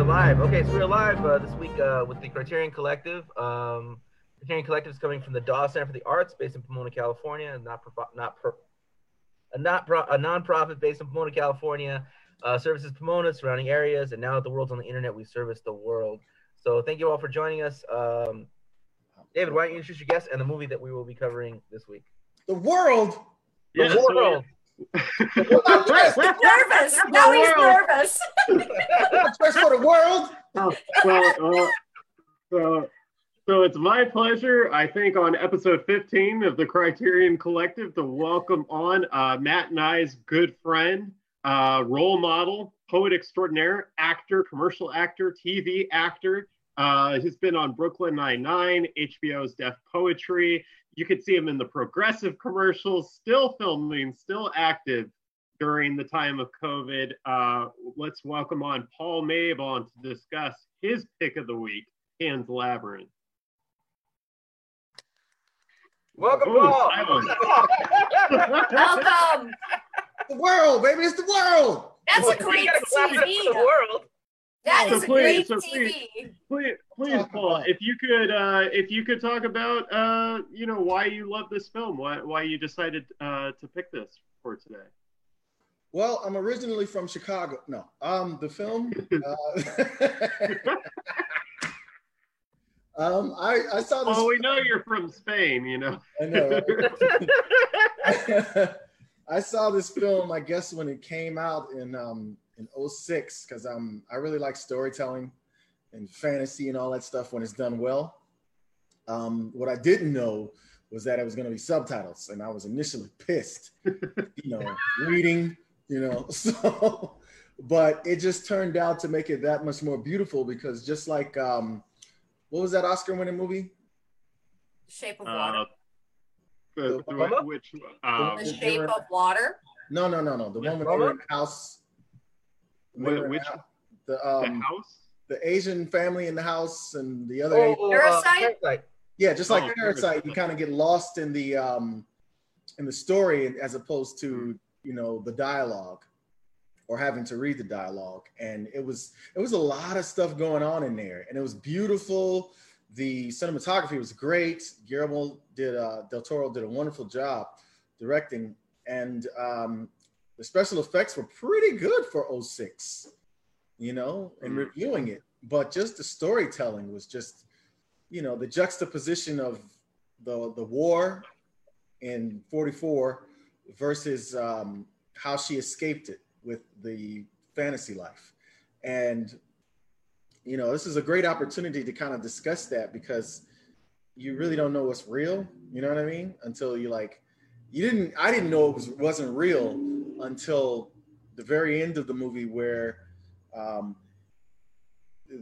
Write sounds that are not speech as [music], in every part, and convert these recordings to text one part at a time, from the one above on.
are live. Okay, so we're live uh, this week uh, with the Criterion Collective. Um, Criterion Collective is coming from the Dawes Center for the Arts, based in Pomona, California, not pro- not per- a not pro- a nonprofit based in Pomona, California. Uh, services Pomona, surrounding areas, and now that the world's on the internet, we service the world. So thank you all for joining us. Um, David, why don't you introduce your guest and the movie that we will be covering this week? The world. The world. so- world. nervous. Now he's nervous. First for the world. Oh, well, uh, so, so it's my pleasure, I think, on episode 15 of the Criterion Collective to welcome on uh, Matt and I's good friend, uh, role model, poet extraordinaire, actor, commercial actor, TV actor. Uh, he's been on Brooklyn Nine-Nine, HBO's Def Poetry. You could see him in the progressive commercials, still filming, still active during the time of COVID. Uh, let's welcome on Paul Mabon to discuss his pick of the week, Pan's Labyrinth. Welcome, Ooh, Paul. [laughs] Welcome. The world, baby. It's the world. That's Well, a great gotta clap it for the world. That So is please, great so TV. Please, please, Talk Paul, if you could, uh, if you could talk about, uh, you know, why you love this film, why, why you decided uh, to pick this for today. Well, I'm originally from Chicago. No, um, the film. Uh, [laughs] um, I I saw this. Well, we know you're from Spain, you know. I know. right? [laughs] I saw this film, I guess, when it came out in um in 06, because I'm I really like storytelling and fantasy and all that stuff when it's done well. Um, what I didn't know was that it was going to be subtitles, and I was initially pissed, [laughs] you know, reading, you know. [laughs] So, but it just turned out to make it that much more beautiful because just like um, what was that Oscar-winning movie? Shape of Uh, Water. the, The which, um, The Shape of Water. No, no, no, no. The Yeah. one when they were in the house. When Wh- were in which- the, the the um house? the Asian family in the house and the other. Oh, Asian- oh, uh, Parasite? Parasite. yeah, just like Oh, Parasite, you kind of get lost in the um in the story as opposed to Hmm. you know the dialogue or having to read the dialogue. And it was it was a lot of stuff going on in there, and it was beautiful. The cinematography was great. Guillermo did uh, del Toro did a wonderful job directing, and um, the special effects were pretty good for 06, you know, and Mm. reviewing it. But just the storytelling was just, you know, the juxtaposition of the the war in 44 versus um, how she escaped it with the fantasy life. And, you know, this is a great opportunity to kind of discuss that because you really don't know what's real. You know what I mean? Until you like, you didn't, I didn't know it was, wasn't real until the very end of the movie where um,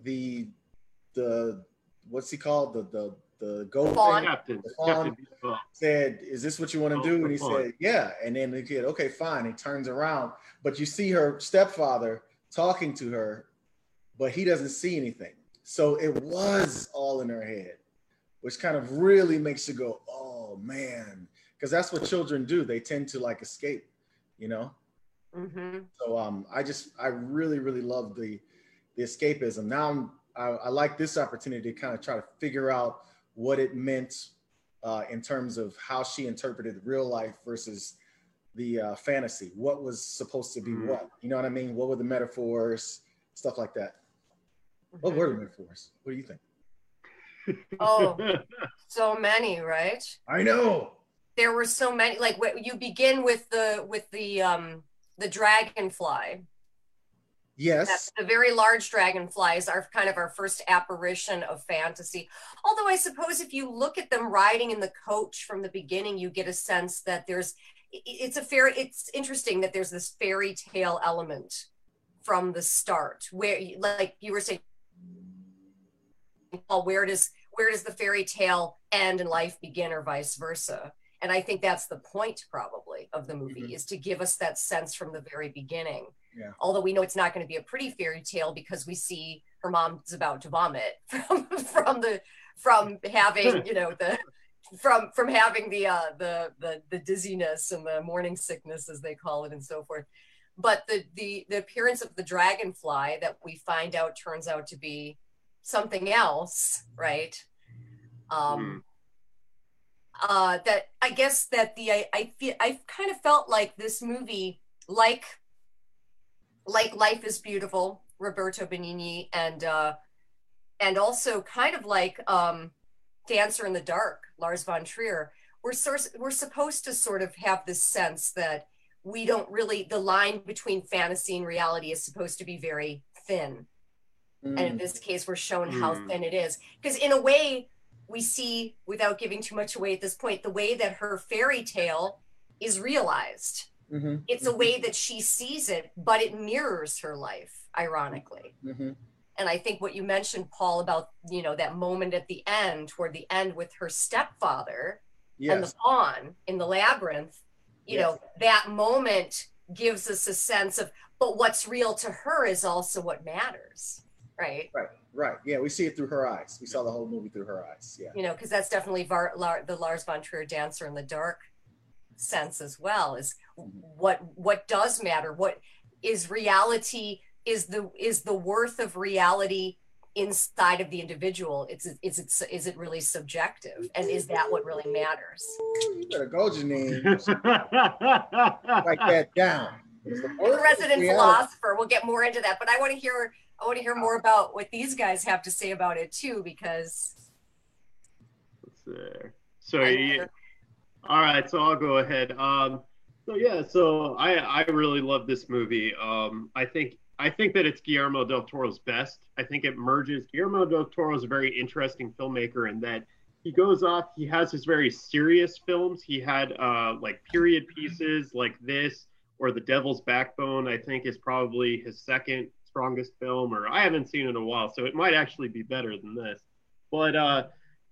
the, the, what's he called? The, the, the gold Fawn. thing Captain. The. Captain said, "Is this what you want to Oh, do?" And he fun. said, "Yeah." And then the kid, "Okay, fine." He turns around, but you see her stepfather talking to her, but he doesn't see anything. So it was all in her head, which kind of really makes you go, "Oh man," because that's what children do. They tend to like escape, you know. hmm So um, I just I really really love the the escapism. Now I'm, I, I like this opportunity to kind of try to figure out what it meant uh, in terms of how she interpreted real life versus the uh, fantasy. What was supposed to be Mm. what? You know what I mean? What were the metaphors? Stuff like that. What were the metaphors? What do you think? Oh, [laughs] so many, right? I know. There were so many. Like wh- you begin with the with the um the dragonfly. Yes. That's the very large dragonflies are kind of our first apparition of fantasy. Although I suppose if you look at them riding in the coach from the beginning, you get a sense that there's it's a fair it's interesting that there's this fairy tale element from the start where like you were saying well, where does where does the fairy tale end and life begin or vice versa and i think that's the point probably of the movie Mhm. is to give us that sense from the very beginning Yeah. although we know it's not going to be a pretty fairy tale because we see her mom's about to vomit [laughs] from from the from having you know the from from having the uh the the the dizziness and the morning sickness as they call it and so forth but the the the appearance of the dragonfly that we find out turns out to be something else, right? Um, uh, that I guess that the I, I feel I kind of felt like this movie, like like Life is Beautiful, Roberto Benigni, and uh, and also kind of like um, Dancer in the Dark, Lars von Trier. We're sort we're supposed to sort of have this sense that we don't really the line between fantasy and reality is supposed to be very thin. Mm. And in mm. this case, we're shown mm. how thin it is. Because in a way, we see, without giving too much away at this point, the way that her fairy tale is realized. Mm-hmm. It's a way that she sees it, but it mirrors her life, ironically. Mm-hmm. And I think what you mentioned, Paul, about you know that moment at the end, toward the end with her stepfather yes. and the fawn in the labyrinth, you yes. know, that moment gives us a sense of, but what's real to her is also what matters, right? Right. Right. Yeah, we see it through her eyes. We saw the whole movie through her eyes. Yeah. You know, because that's definitely Var- La- the Lars von Trier dancer in the dark sense as well. Is mm-hmm. what what does matter? What is reality? Is the is the worth of reality inside of the individual? It's is it is it really subjective? And is that what really matters? You better go, Janine. [laughs] Write that down. The resident philosopher. We'll get more into that, but I want to hear I want to hear more about what these guys have to say about it too, because. So, yeah, all right, so I'll go ahead. Um, so yeah, so I I really love this movie. Um, I think I think that it's Guillermo del Toro's best. I think it merges. Guillermo del Toro is a very interesting filmmaker in that he goes off. He has his very serious films. He had uh, like period pieces like this or The Devil's Backbone. I think is probably his second strongest film, or I haven't seen it in a while, so it might actually be better than this. But uh,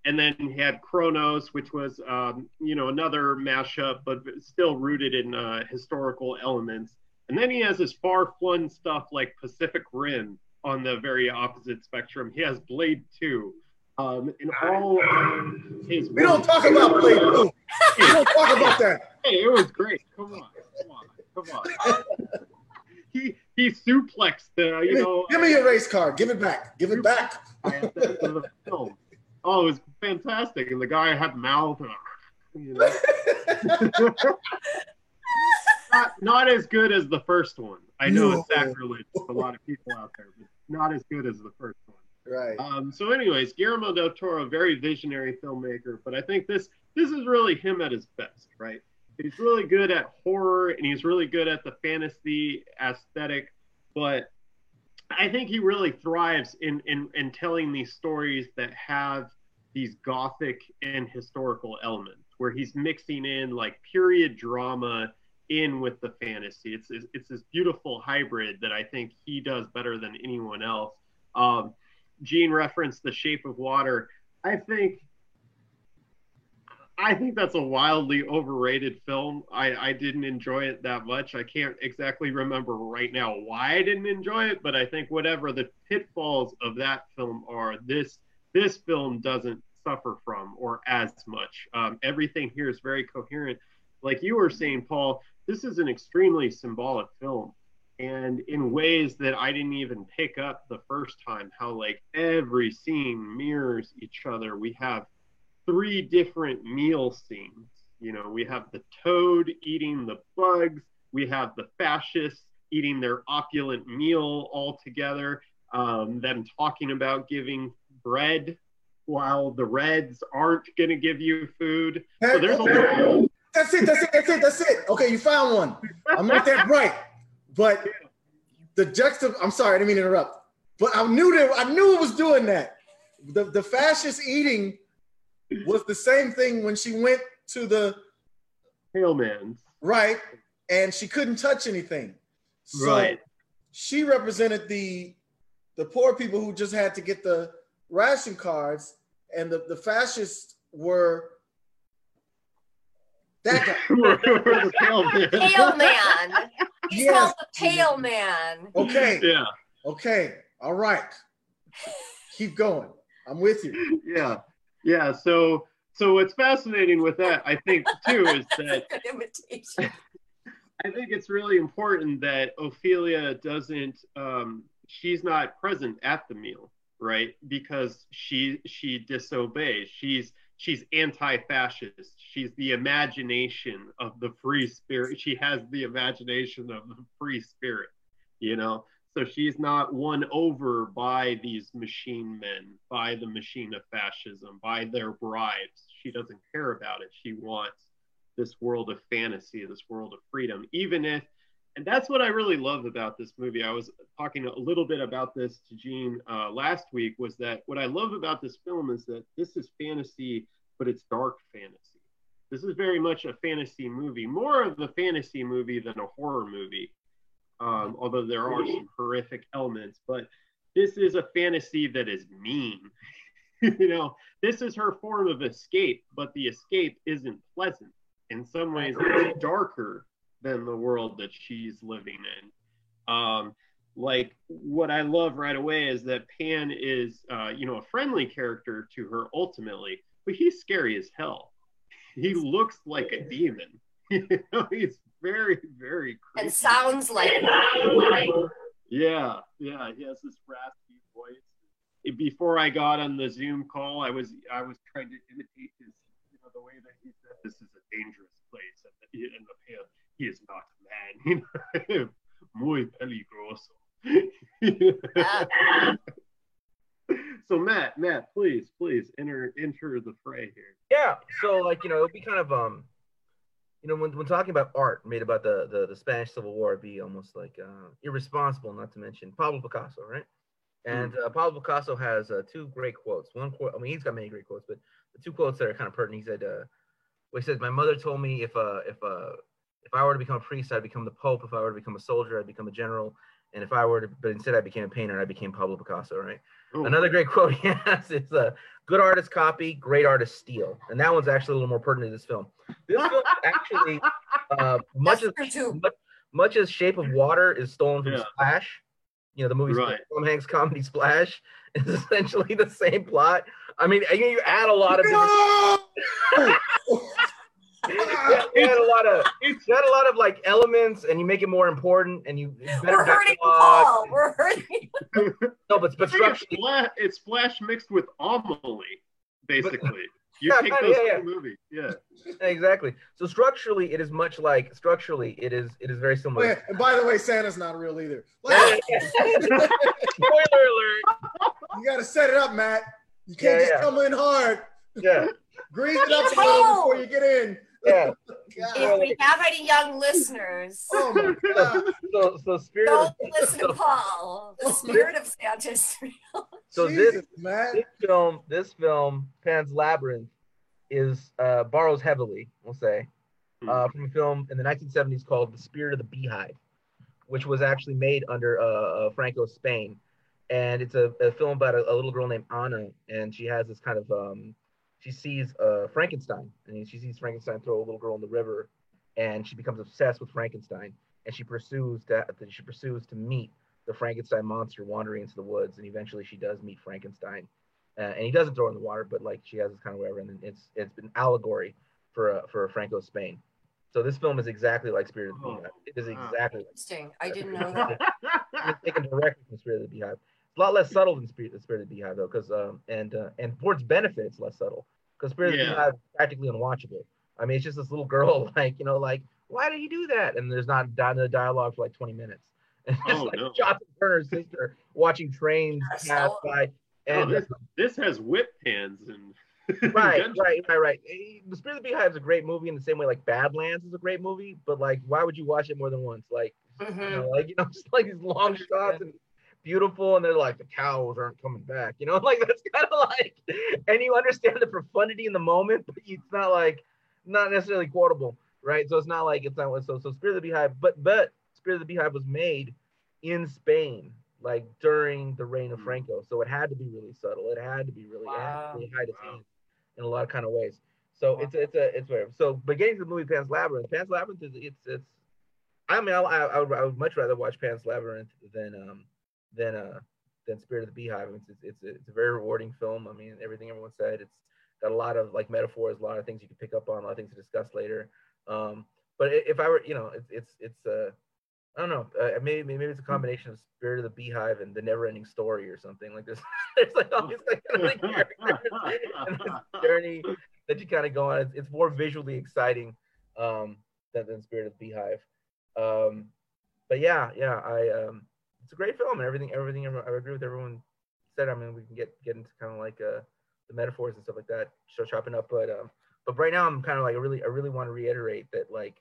and then he had Cronos, which was um, you know another mashup, but still rooted in uh, historical elements. And then he has this far-flung stuff like Pacific Rim on the very opposite spectrum. He has Blade Two. Um, in all his we don't talk about Blade Two. we don't talk about that. Hey, it was great. Come on, come on, come on. he [laughs] he suplexed the you give know. Give me your race card. Give it back. Give it back. oh, it was fantastic, and the guy had mouth. You know. [laughs] not, not as good as the first one. I know no. it's sacrilege for a lot of people out there, but not as good as the first one. Right. Um, so, anyways, Guillermo del Toro, very visionary filmmaker, but I think this this is really him at his best, right? He's really good at horror and he's really good at the fantasy aesthetic, but I think he really thrives in, in, in telling these stories that have these gothic and historical elements where he's mixing in like period drama in with the fantasy. It's, it's, it's this beautiful hybrid that I think he does better than anyone else. Um, Gene referenced The Shape of Water. I think I think that's a wildly overrated film. I, I didn't enjoy it that much. I can't exactly remember right now why I didn't enjoy it, but I think whatever the pitfalls of that film are, this this film doesn't suffer from or as much. Um, everything here is very coherent. Like you were saying, Paul, this is an extremely symbolic film. And in ways that I didn't even pick up the first time, how like every scene mirrors each other. We have three different meal scenes. You know, we have the toad eating the bugs, we have the fascists eating their opulent meal all together, um, them talking about giving bread while the Reds aren't going to give you food. So there's a That's it. That's it. That's it. That's it. Okay, you found one. I'm not that bright, but the juxtap. I'm sorry, I didn't mean to interrupt. But I knew that I knew it was doing that. The the fascist eating was the same thing when she went to the Pale Man's. Right. And she couldn't touch anything. So right. She represented the the poor people who just had to get the ration cards, and the, the fascists were that guy. [laughs] the pale man. Pale [laughs] man. He's yes. called the pale man. Okay. Yeah. Okay. All right. Keep going. I'm with you. [laughs] Yeah. Yeah. So so what's fascinating with that, I think, too, is [laughs] that [laughs] I think it's really important that Ofelia doesn't. Um, she's not present at the meal, right? Because she she disobeys. She's she's anti-fascist. She's the imagination of the free spirit. She has the imagination of the free spirit, you know. So she's not won over by these machine men, by the machine of fascism, by their bribes. She doesn't care about it. She wants this world of fantasy, this world of freedom, even if, and that's what I really love about this movie. I was talking a little bit about this to Gene uh, last week, was that what I love about this film is that this is fantasy, but it's dark fantasy. This is very much a fantasy movie, more of a fantasy movie than a horror movie, um, although there are some horrific elements. But this is a fantasy that is mean. [laughs] you know, this is her form of escape, but the escape isn't pleasant in some ways it's darker than the world that she's living in. Um, like what I love right away is that Pan is, uh, you know, a friendly character to her ultimately, but he's scary as hell. He looks like a demon. [laughs] you know, he's [laughs] very, very creepy. And sounds like. [laughs] yeah, yeah. He has this raspy voice. Before I got on the Zoom call, I was I was trying to imitate his, you know, the way that he said, "This is a dangerous place and in the pale he is not a man [laughs] You know, muy peligroso so matt matt please please enter enter the fray here yeah so like you know it'll be kind of um you know when, when talking about art made about the, the the spanish civil war it'd be almost like uh, irresponsible not to mention pablo picasso right and uh, Pablo Picasso has uh, two great quotes. One quote, I mean, he's got many great quotes, but the two quotes that are kind of pertinent. He said, uh, well, he says, my mother told me if uh if uh if I were to become a priest, I'd become the Pope. If I were to become a soldier, I'd become a general. And if I were to, but instead I became a painter, I became Pablo Picasso, right? Ooh. Another great [laughs] quote he has is a uh, good artist copy, great artist steal. And that one's actually a little more pertinent to this film. This film actually, [laughs] uh, much as, much, much, as Shape of Water is stolen from yeah. Splash, you know, the movie right. Tom Hanks comedy Splash [laughs] is essentially the same plot. I mean, you add a lot of no! Yeah, you had a lot of you had a lot of like elements, and you make it more important, and you better. We're hurting Paul. We're hurting. [laughs] [laughs] no, but but structurally, it's flash, it's splash mixed with Amelie, basically. But, [laughs] you yeah, take those yeah, yeah. movies, yeah. Exactly. So structurally, it is much like structurally, it is it is very similar. Oh, yeah. And by the way, Santa's not real either. Spoiler alert! You got to set it up, Matt. You can't just come in hard. Yeah. Grease it up a little before you get in yeah. If we have any young listeners, oh my [laughs] God. so, so spirit don't of, listen to Paul. The spirit of Santa is [laughs] real. So Jesus, this, this film, this film, Pan's Labyrinth, is uh, borrows heavily, we'll say, hmm. uh, from a film in the 1970s called The Spirit of the Beehive, which was actually made under uh, uh, Franco Spain, and it's a, a film about a, a, little girl named Anna, and she has this kind of um, she sees uh, Frankenstein, and she sees Frankenstein throw a little girl in the river, and she becomes obsessed with Frankenstein, and she pursues that she pursues to meet the Frankenstein monster wandering into the woods, and eventually she does meet Frankenstein, uh, and he doesn't throw her in the water, but like she has this kind of whatever, and it's it's been allegory for uh, for Franco Spain. So this film is exactly like Spirit of the Beehive. It is exactly interesting. Like I didn't know that. [laughs] it's taken directly from Spirit of the Beehive. It's a lot less subtle than Spirit, the Spirit of the Beehive though, because um, and uh, and for its benefit, it's less subtle because Spirit yeah. of the Beehive is practically unwatchable. I mean, it's just this little girl, [laughs] like you know, like why did you do that? And there's not the dialogue for like 20 minutes. [laughs] And it's oh, like no. Jonathan Turner's sister watching trains pass by. And oh, this, this, has whip hands and [laughs] right, right, right, right. The Spirit of the Beehive is a great movie in the same way like Badlands is a great movie, but like, why would you watch it more than once? Like, mm-hmm. you know, like you know, just like these long shots and beautiful and they're like the cows aren't coming back you know? [laughs] Like that's kind of like and you understand the profundity in the moment but it's not like not necessarily quotable right? So it's not like it's not so so spirit of the beehive but but spirit of the beehive was made in spain like during the reign of hmm. franco. So it had to be really subtle. It had to be really, wow. really hide its hand in a lot of kind of ways. So wow. it's it's a it's whatever. So but getting to the movie pan's labyrinth. Pan's labyrinth is it's it's I mean, I, I, would, I would much rather watch Pan's Labyrinth than um, than uh than Spirit of the Beehive. It's it's it's a, it's a very rewarding film. I mean, everything everyone said. It's got a lot of like metaphors, a lot of things you can pick up on, a lot of things to discuss later. Um, but if I were, you know, it's it's it's uh, I don't know, uh, maybe maybe it's a combination of Spirit of the Beehive and the Never-Ending Story or something like this. [laughs] There's like all these like, kind of like characters [laughs] and this journey that you kind of go on. It's, it's more visually exciting um, than, than Spirit of the Beehive. Um, but yeah, yeah, I um, it's a great film and everything. Everything I agree with everyone said. I mean, we can get get into kind of like uh, the metaphors and stuff like that, show chopping up. But um, but right now I'm kind of like I really I really want to reiterate that like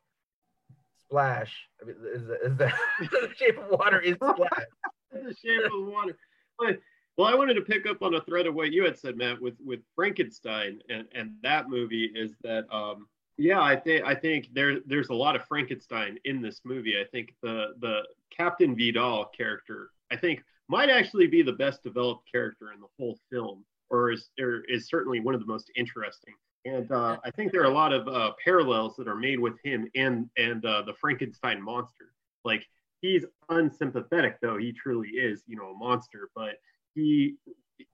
Splash I mean, is is the, [laughs] the shape of water is Splash. [laughs] the shape of water. But, well, I wanted to pick up on a thread of what you had said, Matt, with with Frankenstein and and that movie is that um yeah, I think I think there there's a lot of Frankenstein in this movie. I think the the Captain Vidal character I think might actually be the best developed character in the whole film, or is or is certainly one of the most interesting. And uh, I think there are a lot of uh, parallels that are made with him and and uh, the Frankenstein monster. Like he's unsympathetic though he truly is you know a monster but he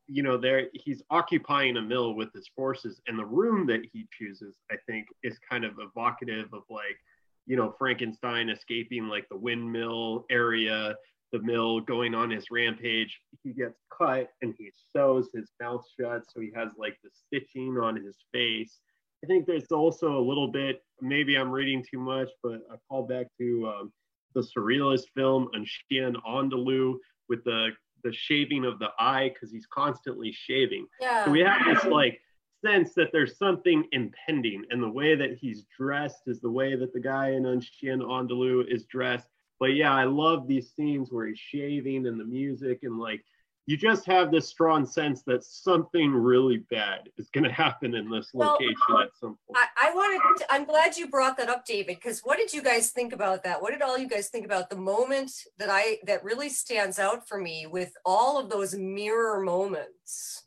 you know there he's occupying a mill with his forces and the room that he chooses i think is kind of evocative of like you know frankenstein escaping like the windmill area the mill going on his rampage. He gets cut and he sews his mouth shut so he has like the stitching on his face. I think there's also a little bit maybe i'm reading too much but i call back to um, the surrealist film Un Chien Andalou with the the shaving of the eye because he's constantly shaving. Yeah. So we have this like sense that there's something impending, and the way that he's dressed is the way that the guy in Un Chien Andalou is dressed. But yeah, I love these scenes where he's shaving and the music and like you just have this strong sense that something really bad is going to happen in this Well, location at some point. I, I wanted to, I'm glad you brought that up, David, because what did you guys think about that? What did all you guys think about the moment that I that really stands out for me with all of those mirror moments?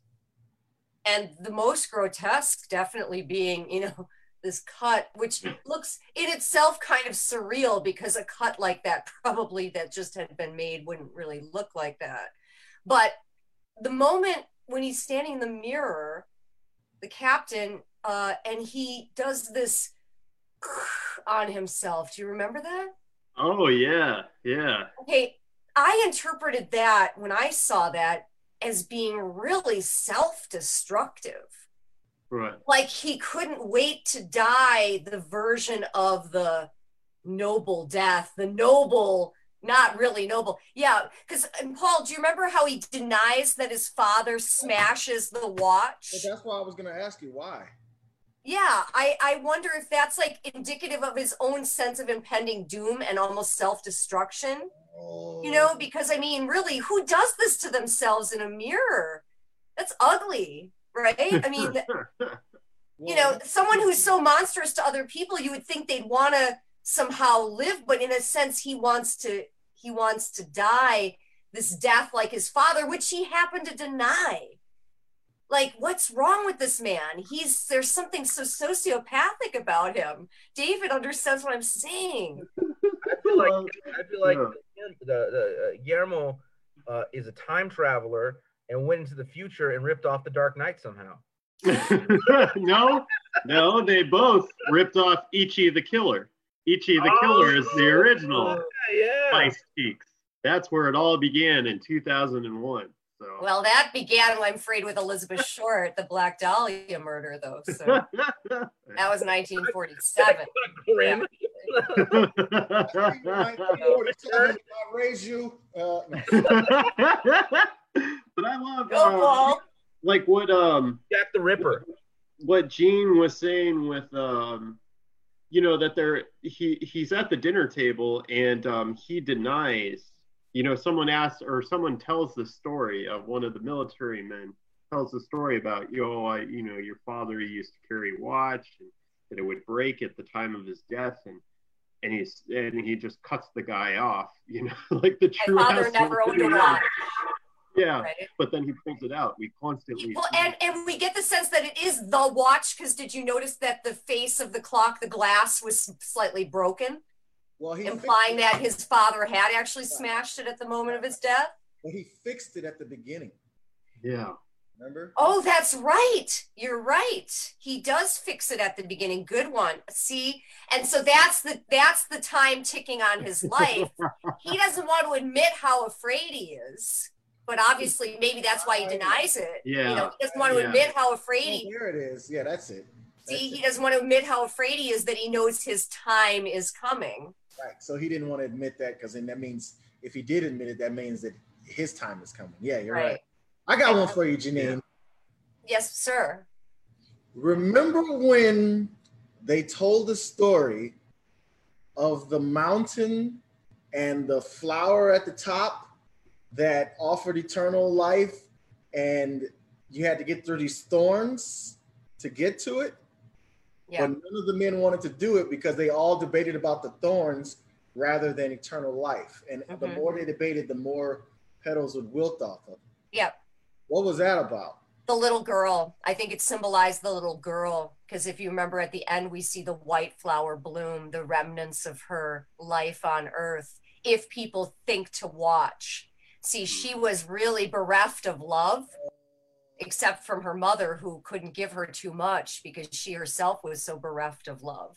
And the most grotesque definitely being, you know, this cut, which looks in itself kind of surreal because a cut like that probably that just had been made wouldn't really look like that. But the moment when he's standing in the mirror, the captain, uh, and he does this [laughs] on himself. Do you remember that? oh yeah, yeah. Okay, I interpreted that when I saw that as being really self destructive. Right. Like he couldn't wait to die the version of the noble death, the noble, not really noble. Yeah, because Paul, do you remember how he denies that his father smashes the watch? But that's why I was gonna ask you why. Yeah, I, I wonder if that's like indicative of his own sense of impending doom and almost self destruction. Oh, You know, oh. because I mean, really, who does this to themselves in a mirror? That's ugly, right? I mean, [laughs] you know, someone who's so monstrous to other people, you would think they'd want to somehow live, but in a sense, he wants to he wants to die this death like his father, which he happened to deny. Like, what's wrong with this man? He's there's something so sociopathic about him. David understands what I'm saying. [laughs] I feel like I feel like Yeah. the, the uh, Guillermo uh, is a time traveler and went into the future and ripped off the Dark Knight somehow. [laughs] no, no, they both ripped off Ichi the Killer. Ichi the Killer is the original Yeah, Spice Peaks. That's where it all began in 2001. So. Well, that began, I'm afraid, with Elizabeth [laughs] Short, the Black Dahlia murder, though. So [laughs] that was 1947. Grim. I raise you. Uh, no. but I love Go, Paul. like what um Jack the Ripper. what Gene was saying with um you know that they're he he's at the dinner table and um he denies you know someone asks or someone tells the story of one of the military men tells the story about you know I, you know your father used to carry a watch and that it would break at the time of his death and and he's and he just cuts the guy off you know [laughs] like the true My father never owned a watch. Yeah Right? but then he pulls it out we constantly Well, and, and we get the sense that it is the watch because did you notice that the face of the clock, the glass was slightly broken, well, he implying that his father had actually smashed it at the moment of his death? Well, he fixed it at the beginning. yeah Remember? Oh, that's right. You're right. He does fix it at the beginning. Good one. See? And so that's the that's the time ticking on his life. [laughs] he doesn't want to admit how afraid he is. But obviously maybe that's why he denies it. Yeah. You know, he doesn't want to Yeah. admit how afraid Oh, he here it is. Yeah, that's it. That's see it. he doesn't want to admit how afraid he is that he knows his time is coming. Right. So he didn't want to admit that because then that means if he did admit it, that means that his time is coming. Yeah, you're right. Right. I got one for you, Janine. Yes, sir. Remember when they told the story of the mountain and the flower at the top that offered eternal life, and you had to get through these thorns to get to it? Yeah. But none of the men wanted to do it because they all debated about the thorns rather than eternal life. And the Mhm. more they debated, the more petals would wilt off of them. Yep. What was that about? the little girl. I think it symbolized the little girl because if you remember at the end, we see the white flower bloom, the remnants of her life on earth. If people think to watch, see, she was really bereft of love, except from her mother, who couldn't give her too much because she herself was so bereft of love.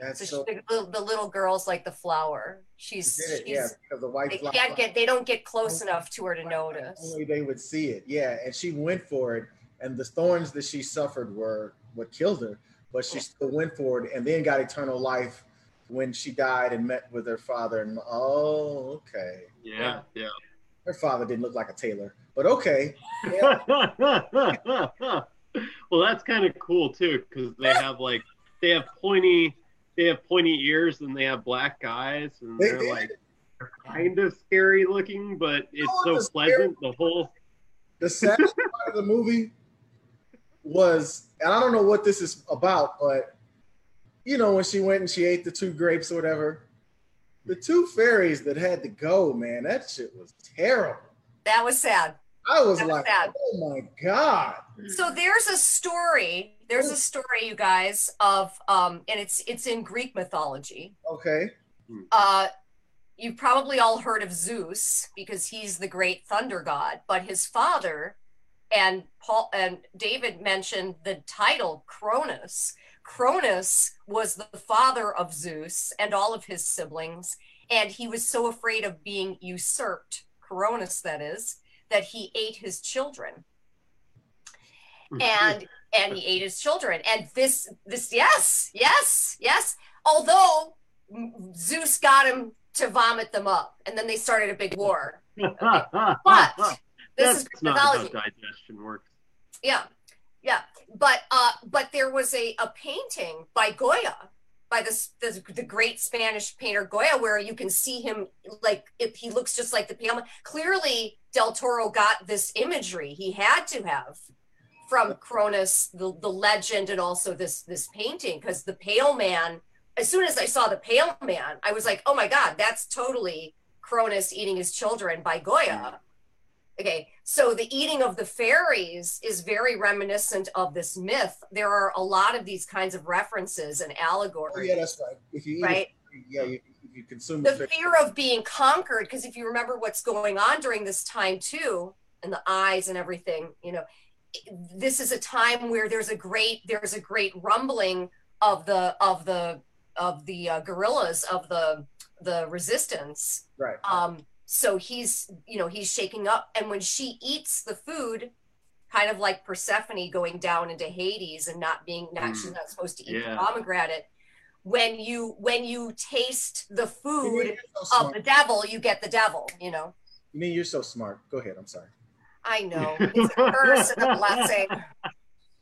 That's So, so. she, the, little- the little girl's like the flower. She's, Did it, she's yeah, because the white they flower- can't get, they don't get close enough to her to notice. Only they would see it. Yeah, and she went for it, and the thorns that she suffered were what killed her. But she still went for it, and then got eternal life when she died and met with her father. And oh, okay, Yeah, yeah. Her father didn't look like a tailor, but okay. Yeah. [laughs] well, that's kind of cool too, because they have like they have pointy, they have pointy ears and they have black eyes, and They they're did. like kind of scary looking, but it's know so pleasant. The whole The saddest [laughs] part of the movie was, and I don't know what this is about, but you know, when she went and she ate the two grapes or whatever, the two fairies that had to go, man, that shit was terrible. That was sad. I was was like, sad. oh my God. So there's a story. There's a story, you guys, of um, and it's it's in Greek mythology. Okay. Uh, you've probably all heard of Zeus because he's the great thunder god, but his father and Paul and David mentioned the title Cronus. Cronus was the father of Zeus and all of his siblings, and he was so afraid of being usurped, Cronus that is, that he ate his children. Mm-hmm. And and he ate his children. And this this yes yes yes although zeus got him to vomit them up and then they started a big war. [laughs] But this that's is not how digestion works. yeah yeah but uh but there was a a painting by goya by this the, the great spanish painter goya where you can see him like if he looks just like the pale man clearly del toro got this imagery he had to have from cronus the, the legend and also this this painting because the pale man as soon as i saw the pale man i was like oh my god that's totally cronus eating his children by goya Okay, so the eating of the fairies is very reminiscent of this myth. There are a lot of these kinds of references and Oh, allegories, yeah, that's right. If you eat right? yeah, you, if you consume The it. fear of being conquered, because if you remember what's going on during this time too, and the eyes and everything, you know, this is a time where there's a great there's a great rumbling of the of the of the uh, guerrillas of the the resistance Right. um so he's you know he's shaking up and when she eats the food kind of like persephone going down into hades and not being not she's not supposed to eat Yeah. the pomegranate when you when you taste the food so of the devil you get the devil you know You mean you're so smart. Go ahead. I'm sorry. i know [laughs] it's a curse and a blessing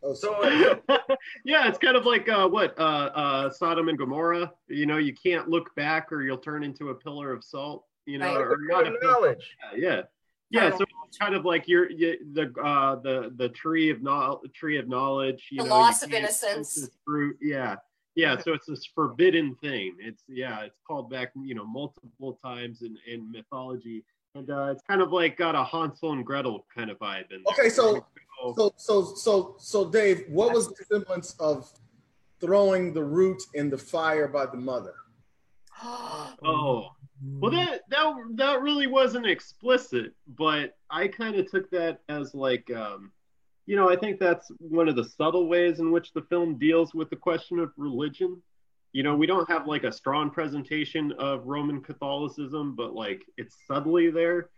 Oh, So, uh, [laughs] yeah, it's kind of like uh, what uh, uh, Sodom and Gomorrah. You know, you can't look back or you'll turn into a pillar of salt. You know, Right. or not a good knowledge. Yeah, yeah. So it's kind of like you're you, the uh, the the tree of knowledge, tree of knowledge. You The know, loss you of innocence. taste Fruit. Yeah, yeah. So it's this forbidden thing. It's yeah. It's called back you know multiple times in in mythology, and uh, it's kind of like got a Hansel and Gretel kind of vibe in there. Okay, so- So- So, so, so, so, Dave, what was the semblance of throwing the root in the fire by the mother? oh. Well, that that that really wasn't explicit, but I kind of took that as like um, you know, I think that's one of the subtle ways in which the film deals with the question of religion. You know, we don't have like a strong presentation of Roman Catholicism, but like it's subtly there.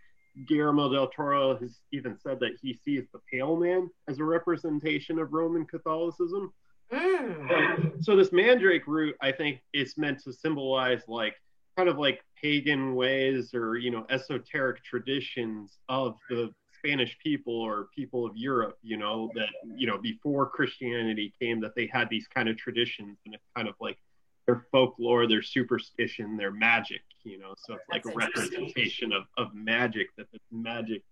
Guillermo del Toro has even said that he sees the Pale Man as a representation of Roman Catholicism. Mm. So this mandrake root, I think, is meant to symbolize like kind of like pagan ways or you know esoteric traditions of the Spanish people or people of Europe, you know, that you know before Christianity came, that they had these kind of traditions and it's kind of like their folklore, their superstition, their magic, you know. So it's like That's a representation of, of magic, that it's magic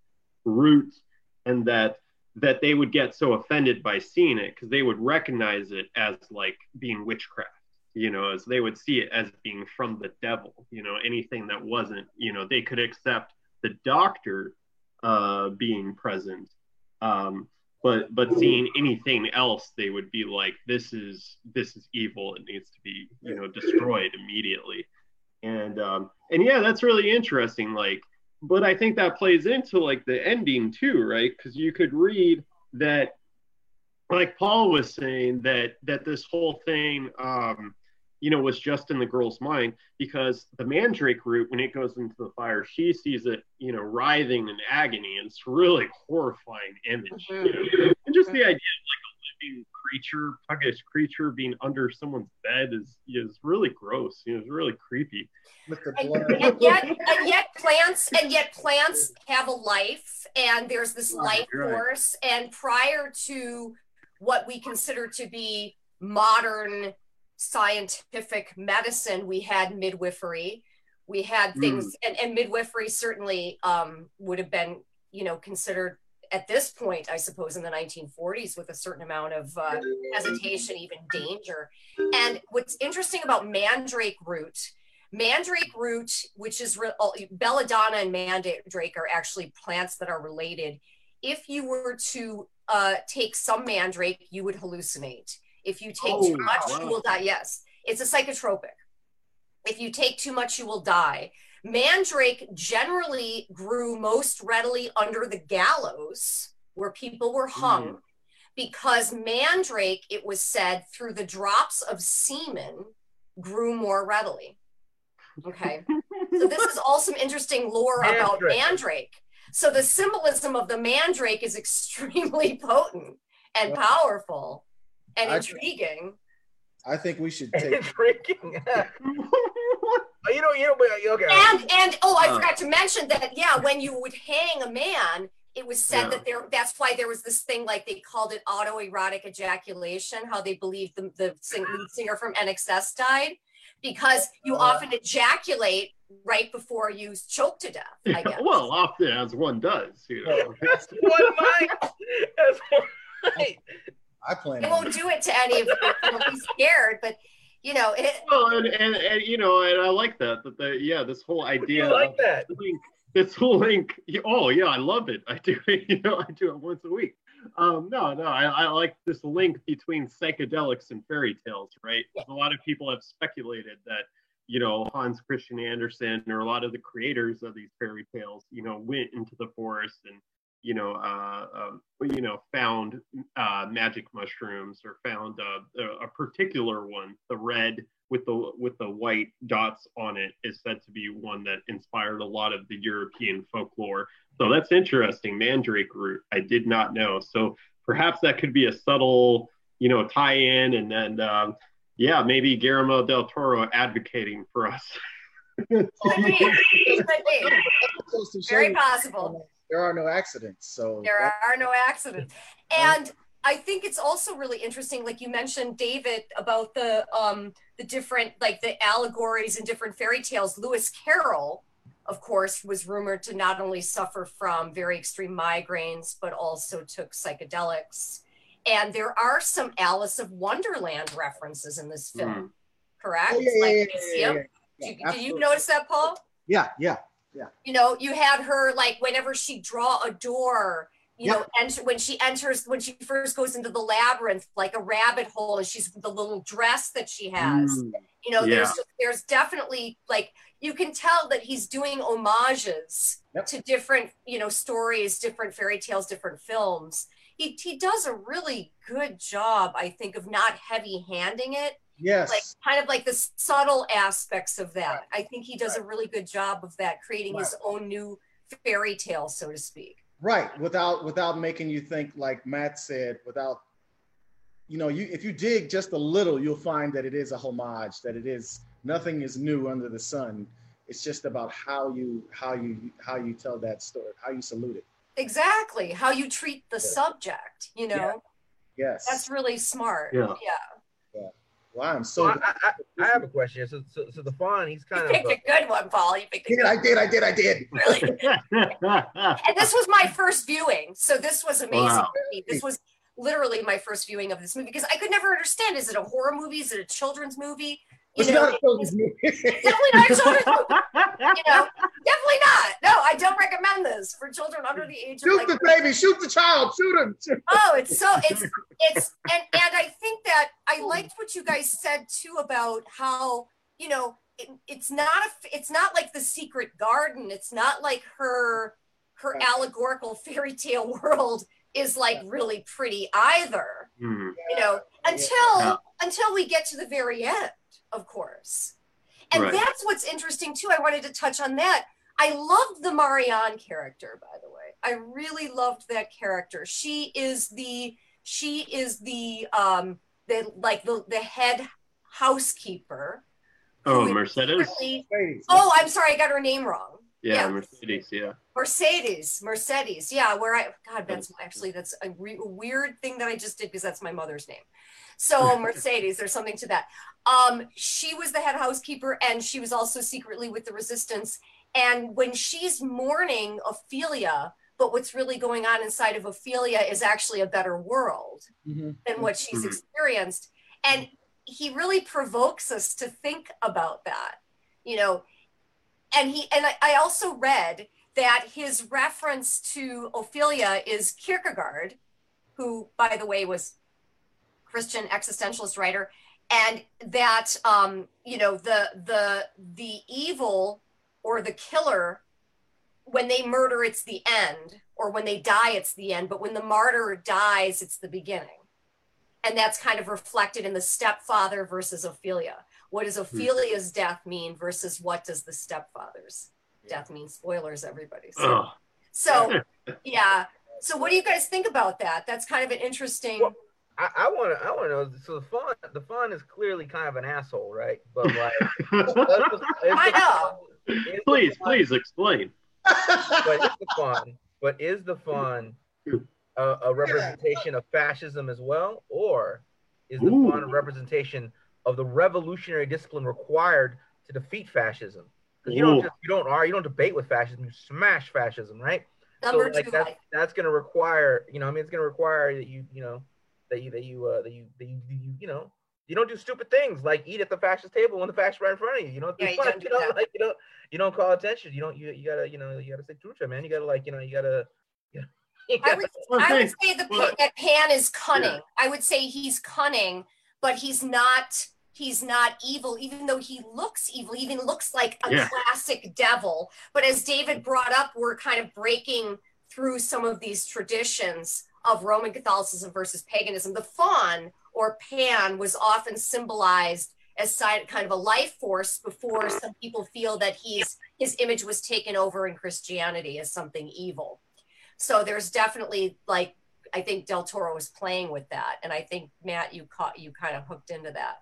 roots, and that that they would get so offended by seeing it because they would recognize it as like being witchcraft you know as they would see it as being from the devil you know anything that wasn't you know they could accept the doctor uh being present um but but seeing anything else they would be like this is this is evil it needs to be you know destroyed immediately and um and yeah that's really interesting like but I think that plays into like the ending too, right? Because you could read that, like Paul was saying, that that this whole thing, um, you know, was just in the girl's mind because the mandrake root, when it goes into the fire, she sees it, you know, writhing in agony, and it's really horrifying image, mm-hmm. you know? and just the idea of like a living creature, puggish creature, being under someone's bed is is really gross. You know, it's really creepy. With the And, and yet, [laughs] and yet plants, and yet plants have a life, and there's this Right, life right. force. And prior to what we consider to be modern scientific medicine, we had midwifery. We had things, and, and midwifery certainly um, would have been, you know, considered at this point, I suppose, in the 1940s, with a certain amount of uh, hesitation, even danger. And what's interesting about mandrake root, mandrake root, which is re- belladonna and mandrake are actually plants that are related. If you were to uh, take some mandrake, you would hallucinate. If you take Oh, too much, wow. you will die. Yes, it's a psychotropic. If you take too much, you will die. Mandrake generally grew most readily under the gallows where people were mm. hung because mandrake, it was said, through the drops of semen grew more readily. Okay. so this is all some interesting lore about Mandrake. mandrake. So the symbolism of the mandrake is [laughs] extremely potent and powerful and I- intriguing. I think we should [laughs] take. drinking. Oh, [laughs] you know, you know, but okay. And and oh, I Uh. forgot to mention that yeah, when you would hang a man, it was said Yeah. that there that's why there was this thing like they called it autoerotic ejaculation, how they believed the, the sing, lead singer from INXS died because you Uh. often ejaculate right before you choke to death, I guess. well, often as one does, you know. That's [laughs] one night. That's one night. I plan. I won't do it to any of you. Don't be [laughs] scared, but you know, it, Well, and, and, and you know, and I like that. That the yeah, this whole idea You like that? link, this whole link. Oh yeah, I love it. [laughs] I do. You know, I do it once a week. Um, no, no, I, I like this link between psychedelics and fairy tales. Right? A lot of people have speculated that you know Hans Christian Andersen or a lot of the creators of these fairy tales, you know, went into the forest and you know, uh, um, you know, found uh, magic mushrooms or found uh, a, a particular one, the red with the with the white dots on it, is said to be one that inspired a lot of the European folklore. So that's interesting. Mandrake root, I did not know. So perhaps that could be a subtle, you know, tie-in, and then. Um, yeah, maybe Guillermo del Toro advocating for us. could [laughs] be. It could be. Supposed to show very possible. There are no accidents, so there are no accidents. And i think it's also really interesting like you mentioned david about the um the different like the allegories and different fairy tales. Lewis carroll of course was rumored to not only suffer from very extreme migraines but also took psychedelics. And there are some alice of wonderland references in this film correct? Oh, yeah, yeah, like yeah, yeah, yeah, yeah, Did yeah, you- did you notice that paul? Yeah, yeah. You know you had her like whenever she draw a door you know enter when she enters when she first goes into the labyrinth like a rabbit hole and she's the little dress that she has Mm. you know Yeah. there's there's definitely like you can tell that he's doing homages Yep. to different you know stories different fairy tales different films he, he does a really good job, I think, of not heavy handing it. Yes. Like kind of like the subtle aspects of that. I think he does a really good job of that, creating his own new fairy tale, so to speak. Right. Without without making you think like Matt said, without you know, you if you dig just a little, you'll find that it is a homage, that it is nothing is new under the sun. It's just about how you how you how you tell that story, how you salute it. Exactly. How you treat the subject, you know. Yeah. Yes. That's really smart. Yeah. Yeah. Well, I'm so So I, I, I have a question. So, so, so the faun, he's kind You of picked a good one, Paul. You picked a good I did, I did, I did. [laughs] really [laughs] and this was my first viewing so this was amazing Wow. for me. this was literally my first viewing of this movie because i could never understand is it a horror movie is it a children's movie you It's know not a children's movie. definitely not movie you know [laughs] definitely not no i don't recommend this for children under the age of shoot like the baby, shoot the child, shoot him. Shoot oh it's so it's [laughs] it's and and i think that i liked what you guys said too about how you know it, it's not a it's not like the secret garden it's not like her her Right. allegorical fairy tale [laughs] world is like really pretty either Hmm. you know until Yeah. until we get to the very end of course and Right. that's what's interesting too i wanted to touch on that i loved the marianne character by the way i really loved that character she is the she is the um the like the the head housekeeper Oh, who is Mercedes. oh i'm sorry i got her name wrong Yeah, yeah. Mercedes. Yeah. Mercedes, Mercedes. Yeah, where I God, that's actually that's a re- weird thing that I just did because that's my mother's name. So [laughs] Mercedes, there's something to that. Um, she was the head housekeeper, and she was also secretly with the resistance. And when she's mourning Ofelia, but what's really going on inside of Ofelia is actually a better world Mhm. than what she's Mhm. experienced. And he really provokes us to think about that, you know. And he and I, I also read that his reference to Ofelia is Kierkegaard, who, by the way, was Christian existentialist writer, and that um, you know the the the evil or the killer when they murder it's the end or when they die it's the end but when the martyr dies it's the beginning. And that's kind of reflected in the stepfather versus ofelia. What does ofelia's death mean versus what does the stepfather's death mean? Spoilers everybody. So, Oh, so [laughs] yeah. So what do you guys think about that? That's kind of an interesting Well, I, I want to I want to know. So the fun, the fun is clearly kind of an asshole, right? But like, [laughs] is the- I know. is please, please explain. But is the fun? But is the fun a, a representation of fascism as well, or is the Ooh. faun a representation of the revolutionary discipline required to defeat fascism? Because you don't Ooh. just you don't are you don't debate with fascism, you smash fascism, right? number so like two that's that's gonna require you know I mean it's gonna require that you you know that you that you uh that you that you, you you know you don't do stupid things like eat at the fascist table when the fascists right in front of you. You know, Yeah, you don't [laughs] do you know, that. like you don't you don't call attention. You don't you you gotta you know you gotta stay true to it, man. You gotta like you know you gotta you [laughs] know, you I gotta- would, I would say the Well, that Pan is cunning. yeah. I would say he's cunning, but he's not. He's not evil, even though he looks evil. He even looks like a Yeah. classic devil. But as David brought up, we're kind of breaking through some of these traditions of Roman Catholicism versus paganism. The faun or Pan was often symbolized as kind of a life force before some people feel that he's his image was taken over in Christianity as something evil. So there's definitely like I think Del Toro was playing with that, and I think Matt, you caught you kind of hooked into that.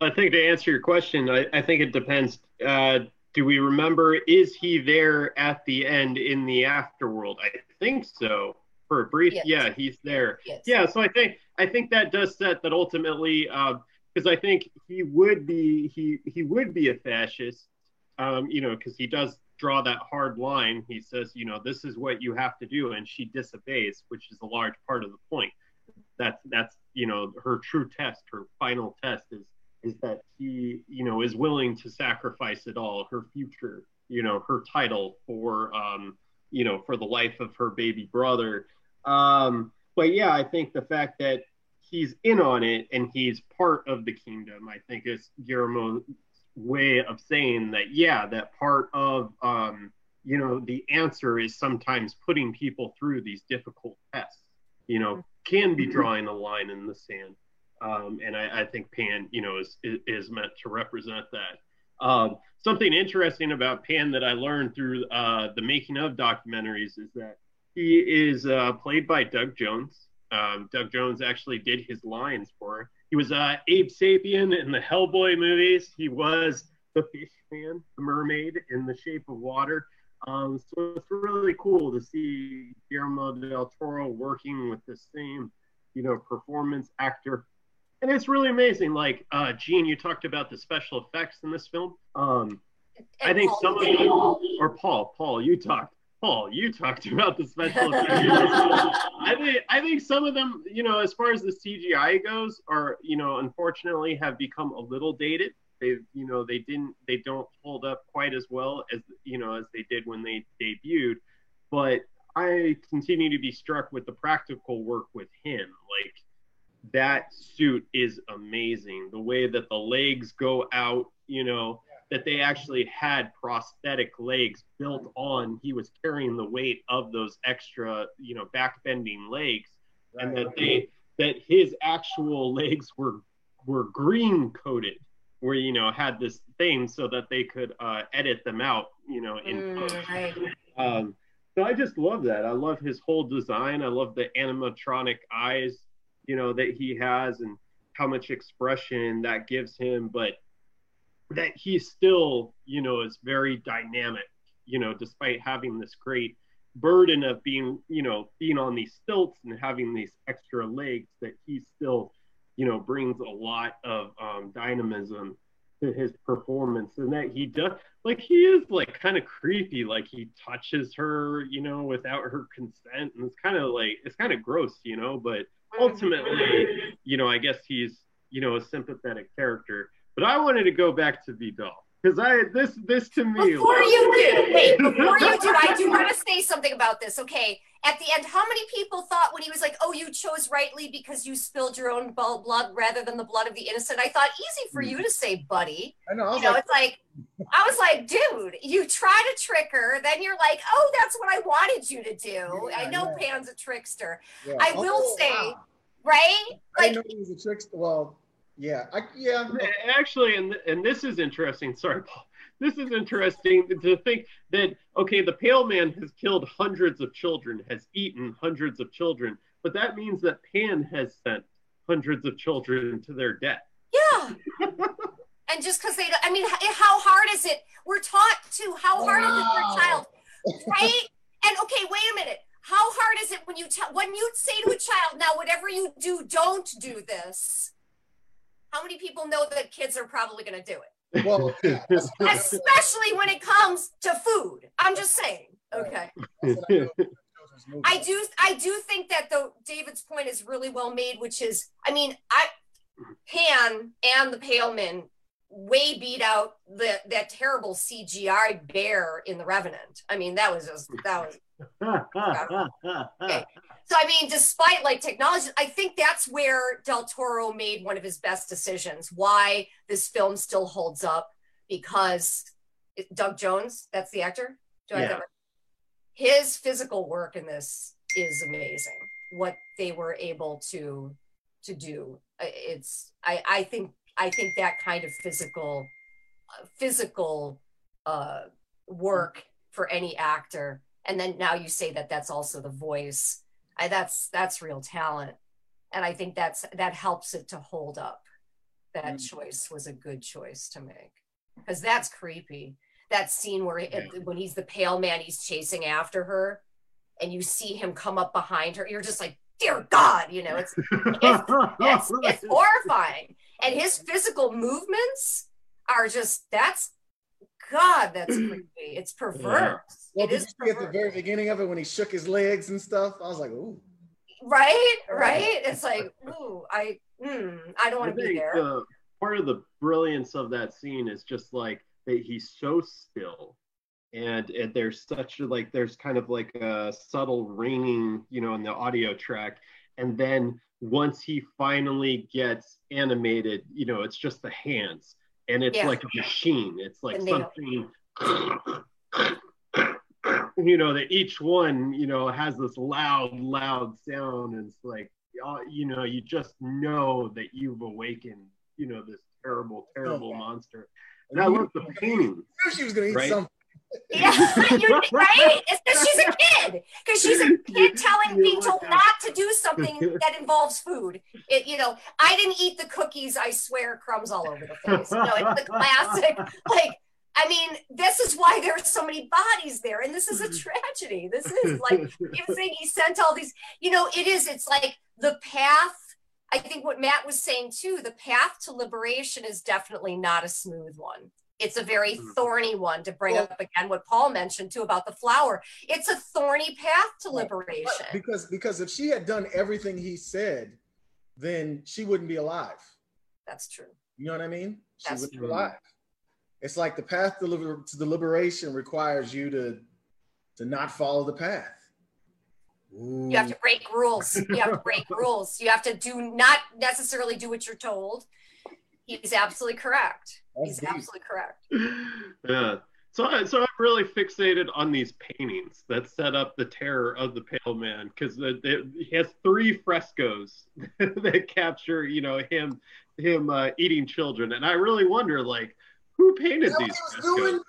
I think to answer your question, I, I think it depends. Uh, do we remember? Is he there at the end in the afterworld? I think so. For a brief, Yes. yeah, he's there. Yes. Yeah, so I think I think that does set that ultimately, because I think he would be he he would be a fascist, um, you know, because he does draw that hard line. He says, you know, this is what you have to do, and she disobeys, which is a large part of the point. That's that's you know her true test, her final test is is that she you know is willing to sacrifice it all, her future, you know, her title for um, you know for the life of her baby brother. Um, but yeah, I think the fact that he's in on it and he's part of the kingdom, I think is Guillermo's way of saying that, yeah, that part of, um, you know, the answer is sometimes putting people through these difficult tests. you know, can be drawing a line in the sand. Um, and I, I, think Pan, you know, is, is meant to represent that. Um, something interesting about Pan that I learned through uh, the making of documentaries is that he is uh, played by Doug Jones. Um, Doug Jones actually did his lines for. He was uh, Abe Sapien in the Hellboy movies. He was the fish man, the mermaid in The Shape of Water. Um, so it's really cool to see Guillermo del Toro working with the same, you know, performance actor. And it's really amazing. Like, uh, Gene, you talked about the special effects in this film. Um, I think Paul, some of them, or Paul, Paul, you talked. Paul, you talked about the special effects. [laughs] I think I think some of them, you know, as far as the CGI goes, are you know, unfortunately, have become a little dated they you know they didn't they don't hold up quite as well as you know as they did when they debuted but i continue to be struck with the practical work with him like that suit is amazing the way that the legs go out you know that they actually had prosthetic legs built on he was carrying the weight of those extra you know back bending legs right. and that they that his actual [laughs] legs were were green coated where you know had this thing so that they could uh, edit them out, you know, in mm, right. um, so I just love that. I love his whole design. I love the animatronic eyes, you know, that he has and how much expression that gives him, but that he still, you know, is very dynamic, you know, despite having this great burden of being, you know, being on these stilts and having these extra legs that he still you know, brings a lot of um, dynamism to his performance, and that he does like he is like kind of creepy, like he touches her, you know, without her consent, and it's kind of like it's kind of gross, you know, but ultimately, you know, I guess he's you know a sympathetic character. But I wanted to go back to Vidal because I this this to me. Before you do, wait, [laughs] before you do, I do want to say something about this. Okay, at the end, how many people thought when he was like, "Oh, you chose rightly because you spilled your own blood rather than the blood of the innocent"? I thought easy for you to say, buddy. I know. I you know, like, it's like I was like, dude, you try to trick her, then you're like, oh, that's what I wanted you to do. Yeah, I know yeah. Pan's a trickster. Yeah. I will oh, say, wow. right? I know he was a trickster. Well, yeah, I, yeah. Actually, and and this is interesting. Sorry, Paul. This is interesting to think that okay, the Pale Man has killed hundreds of children, has eaten hundreds of children, but that means that Pan has sent hundreds of children to their death. Yeah. [laughs] and just because they, I mean, how hard is it? We're taught to how hard wow. is it for a child, [laughs] right? and okay, wait a minute. How hard is it when you tell when you say to a child, now whatever you do, don't do this how many people know that kids are probably going to do it? Well, [laughs] especially when it comes to food. I'm just saying. Okay. [laughs] I do I do think that though David's point is really well made, which is I mean, I Pan and the Pale Man way beat out the that terrible CGI bear in the Revenant. I mean, that was just that was [laughs] okay. So I mean, despite like technology, I think that's where Del Toro made one of his best decisions. Why this film still holds up because Doug Jones, that's the actor. Do yeah. His physical work in this is amazing. What they were able to to do, it's I I think I think that kind of physical physical uh, work for any actor, and then now you say that that's also the voice I, that's that's real talent. And i think that's that helps it to hold up. That mm. choice was a good choice to make. Because that's creepy. That scene where yeah. it, when he's the pale man he's chasing after her and you see him come up behind her you're just like dear god you know it's it's, [laughs] it's, it's horrifying. And his physical movements are just that's god that's [clears throat] creepy it's perverse well, it did you see at the very beginning of it when he shook his legs and stuff? I was like, ooh. Right, right. It's [laughs] like, ooh, I, mm, I don't want to be there. The, part of the brilliance of that scene is just like that he's so still, and, and there's such a, like there's kind of like a subtle ringing, you know, in the audio track, and then once he finally gets animated, you know, it's just the hands, and it's yeah. like a machine. It's like something. you know that each one you know has this loud loud sound and it's like you know you just know that you've awakened you know this terrible terrible Okay. monster and i love the paintings I knew she was gonna eat Right. something. [laughs] Yeah, right? It's because she's a kid. Because she's a kid telling being told not to do something that involves food. It, you know, I didn't eat the cookies. I swear, crumbs all over the place. You know, it's the classic. [laughs] Like, I mean, this is why there's so many bodies there, and this is a tragedy. This is like you saying he sent all these. You know, it is. It's like the path. I think what Matt was saying too. The path to liberation is definitely not a smooth one. It's a very Mhm. thorny one to bring Well- up again what Paul mentioned too about the flower. It's a thorny path to liberation. Because because if she had done everything he said, then she wouldn't be alive. That's true. You know what I mean? She That's wouldn't be alive. It's like the path to, liber- to the liberation requires you to to not follow the path. Ooh. You have to break rules. You have to break rules. You have to do not necessarily do what you're told. He's absolutely correct. That's He's deep. absolutely correct. [laughs] yeah. So, I- so I'm really fixated on these paintings that set up the terror of the Pale Man because he has three frescoes [laughs] that capture, you know, him him uh, eating children, and I really wonder, like, who painted Is that these what he was doing?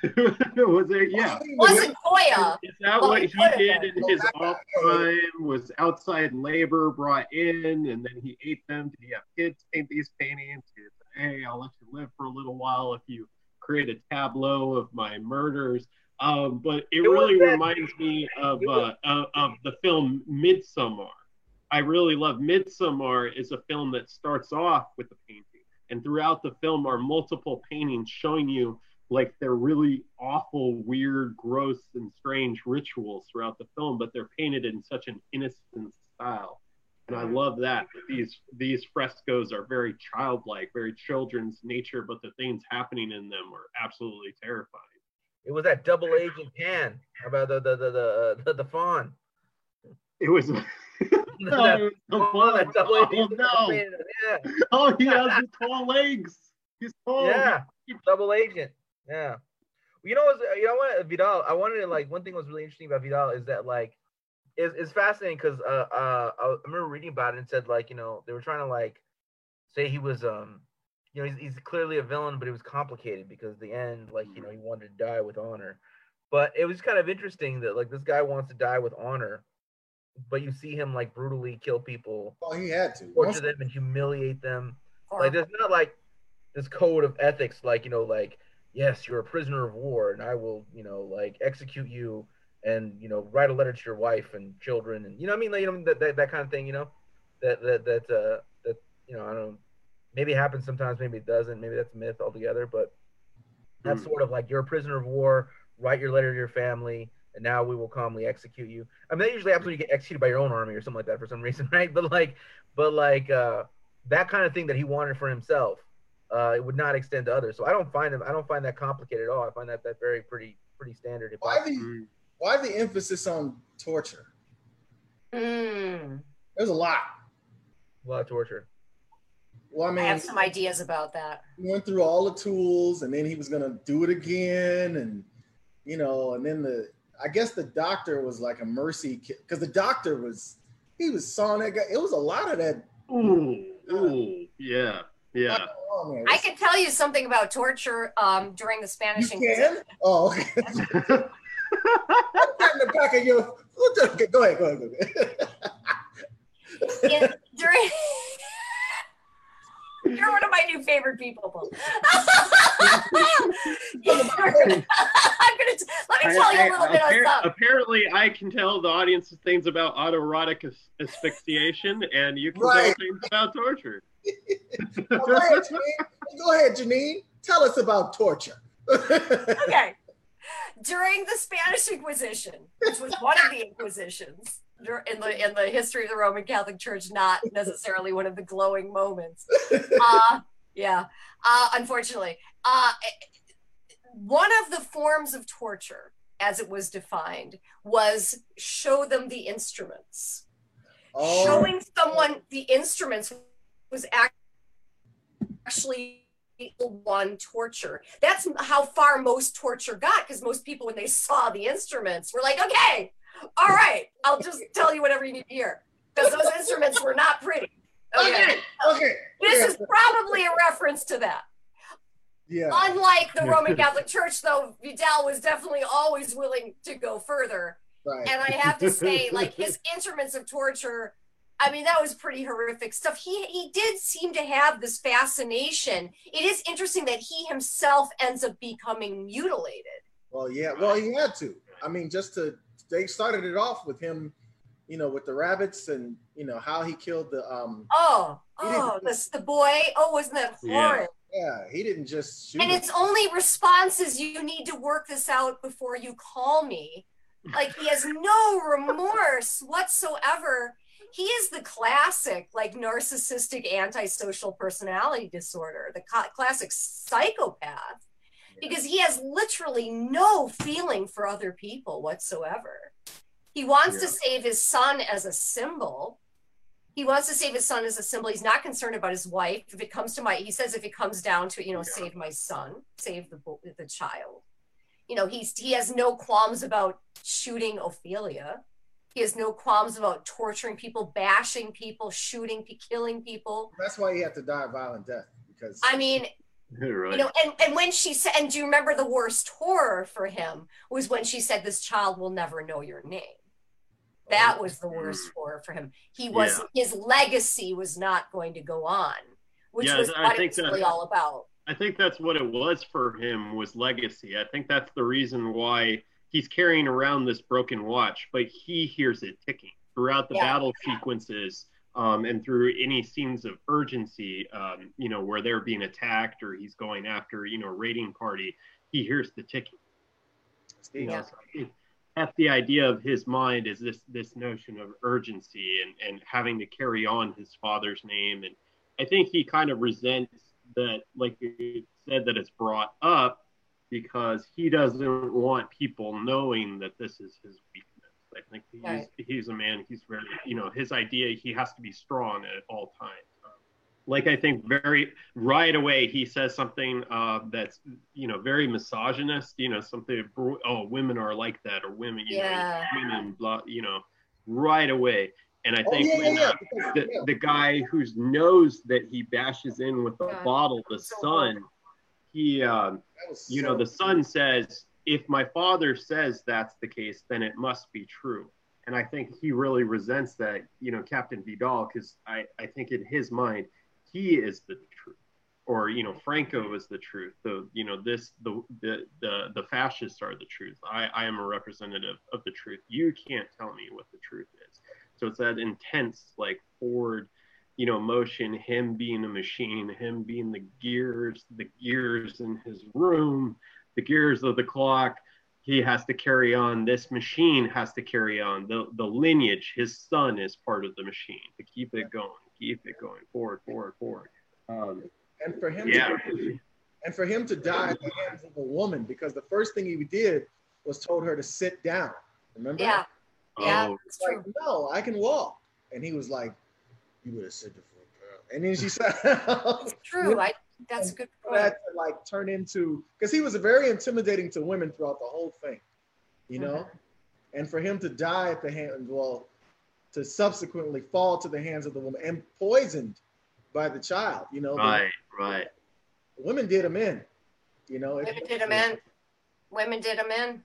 Frescoes? [laughs] was it? Yeah. Wasn't Goya? Is that what he he did in his off time? Was outside labor brought in, and then he ate them? Did he have kids paint these paintings? He say, "Hey, I'll let you live for a little while if you create a tableau of my murders"? Um, but it, It really reminds me of uh, of, of the film Midsommar. I really love Midsommar is a film that starts off with the painting, and throughout the film are multiple paintings showing you like they're really awful, weird, gross, and strange rituals throughout the film, but they're painted in such an innocent style. And I love that. that These these frescoes are very childlike, very children's nature, but the things happening in them are absolutely terrifying. It was that double agent pan about the the the the, the, the faun. It was. [laughs] [laughs] That oh, the faun, that double Oh, no! Yeah, Oh, he has the tall legs. He's tall. yeah, double agent. Yeah. You know, what's- you know what, Vidal? I wanted to like one thing was really interesting about Vidal is that like, it's, it's fascinating because uh uh I remember reading about it and said like you know they were trying to like say he was um you know he's, he's clearly a villain but it was complicated because the end like you know he wanted to die with honor but it was kind of interesting that like this guy wants to die with honor but you see him like brutally kill people Oh, he had to. torture them and humiliate them like there's not like this code of ethics like you know like yes you're a prisoner of war and i will you know like execute you and you know write a letter to your wife and children and you know what i mean like, you know that, that, that kind of thing you know? That that that uh that you know i don't maybe it happens sometimes maybe it doesn't maybe that's a myth altogether but that's Hmm. sort of like you're a prisoner of war write your letter to your family and now we will calmly execute you. I mean that usually happens when you get executed by your own army or something like that for some reason [laughs] right? But like but like uh that kind of thing that he wanted for himself uh it would not extend to others so i don't find them. i don't find that complicated at all i find that that very pretty pretty standard Why I, the Mm. why the emphasis on torture? Mm, There's a lot. a lot of torture Well, I mean, I have some ideas about that. he went through all the tools, and then he was gonna do it again, and you know, and then the I guess the doctor was like a mercy because the doctor was he was sawing that guy. It was a lot of that. Ooh, ooh, yeah, yeah. Oh, man. I can tell you something about torture um, during the Spanish You Spanish can? Oh, okay. Put that in the back of your. Okay, go ahead, go ahead, go ahead. In- during [laughs] You're one of my new favorite people, [laughs] [laughs] I'm gonna t- let me tell you a little bit of Appar- something. Apparently, I can tell the audience things about autoerotic as- asphyxiation, and you can Right. tell things about torture. Go ahead, [laughs] Janine. Go ahead, Janine. Tell us about torture. [laughs] Okay. During the Spanish Inquisition, which was one of the Inquisitions in the in the history of the Roman Catholic Church, not necessarily one of the glowing moments. Uh, yeah. Uh, unfortunately, uh, one of the forms of torture, as it was defined, was show them the instruments. Oh, Showing someone the instruments was ac- actually one torture. That's how far most torture got because most people, when they saw the instruments, were like, okay, all right, I'll just tell you whatever you need to hear because those instruments were not pretty. Okay, okay. okay. This is probably a reference to that. Yeah. Unlike the Roman Catholic Church, though, Vidal was definitely always willing to go further. Right. And I have to say, like his instruments of torture, I mean, that was pretty horrific stuff. He he did seem to have this fascination. It is interesting that he himself ends up becoming mutilated. Well, yeah. Well, he had to. I mean, just to they started it off with him, you know, with the rabbits and you know how he killed the um. Oh, oh, this the boy. Oh, wasn't that Yeah. horrid? Yeah, he didn't just shoot. And him. its only response is, "You need to work this out before you call me." Like he has no remorse whatsoever. He is the classic, like narcissistic antisocial personality disorder, the co- classic psychopath, because he has literally no feeling for other people whatsoever. He wants to save his son as a symbol. He wants to save his son as a symbol. He's not concerned about his wife. If it comes to my, he says, if it comes down to, you know, Yeah. save my son, save the the child. You know, he's he has no qualms about shooting Ofelia. He has no qualms about torturing people, bashing people, shooting, killing people. That's why he had to die a violent death because I mean, [laughs] right. you know, and and when she said, and do you remember the worst horror for him was when she said, "This child will never know your name." That was the worst mm. horror for him. He was his legacy was not going to go on, which Yeah, was I what it was really all about. I think that's what it was for him was legacy. I think that's the reason why he's carrying around this broken watch, but he hears it ticking throughout the Yeah. battle sequences um, and through any scenes of urgency, um, you know, where they're being attacked or he's going after, you know, a raiding party. He hears the ticking. You know, Yeah. so it- the idea of his mind is this this notion of urgency and and having to carry on his father's name and I think he kind of resents that like you said that it's brought up because he doesn't want people knowing that this is his weakness. I think he's Right. he's a man he's very you know his idea he has to be strong at all times. Um, like I think very right away he says something uh, that's you know very misogynist. You know something oh women are like that or women you Yeah. know women blah you know right away. And I Oh, think yeah, when, yeah, uh, yeah, the, the guy who knows that he bashes in with the God. bottle, the son, he um, you so- know the son says if my father says that's the case then it must be true. And i think he really resents that you know captain vidal because i i think in his mind he is the truth. Or you know franco is the truth. The you know this the the the, the fascists are the truth. I i am a representative of the truth. You can't tell me what the truth is. So it's that intense like forward you know motion him being a machine him being the gears the gears in his room the gears of the clock he has to carry on this machine has to carry on the the lineage his son is part of the machine to keep it going keep it going forward forward forward um, and for him yeah to, and for him to die at the hands of a woman because the first thing he did was told her to sit down. Remember? Yeah, yeah, oh it's Like, true. no, I can walk. And he was like, You would have said it for a girl. And then she said It's true. I that's a good for point. that to like turn into because he was very intimidating to women throughout the whole thing, you know, Mm-hmm. and for him to die at the hand, well, to subsequently fall to the hands of the woman and poisoned by the child, you know, the right right women did him in, you know. it- Women did him in. Women did him in.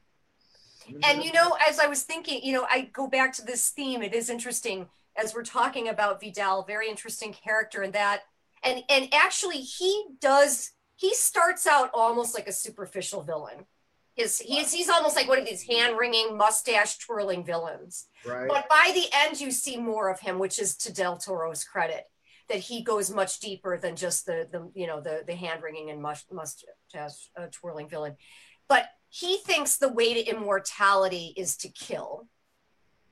And you know, as I was thinking, you know, I go back to this theme. It is interesting as we're talking about Vidal, very interesting character in that. And and actually he does he starts out almost like a superficial villain. His he's he's almost like one of these hand-wringing, mustache twirling villains. right? But by the end, you see more of him, which is to Del Toro's credit, that he goes much deeper than just the the you know the the hand wringing and mus- mustache uh, twirling villain. But he thinks the way to immortality is to kill,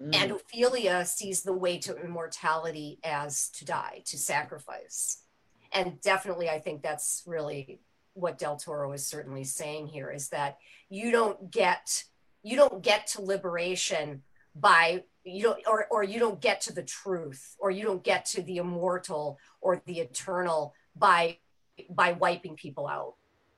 Mm. and Ofelia sees the way to immortality as to die, to sacrifice. And definitely, I think that's really what Del Toro is certainly saying here is that you don't get you don't get to liberation by you don't or or you don't get to the truth or you don't get to the immortal or the eternal by by wiping people out.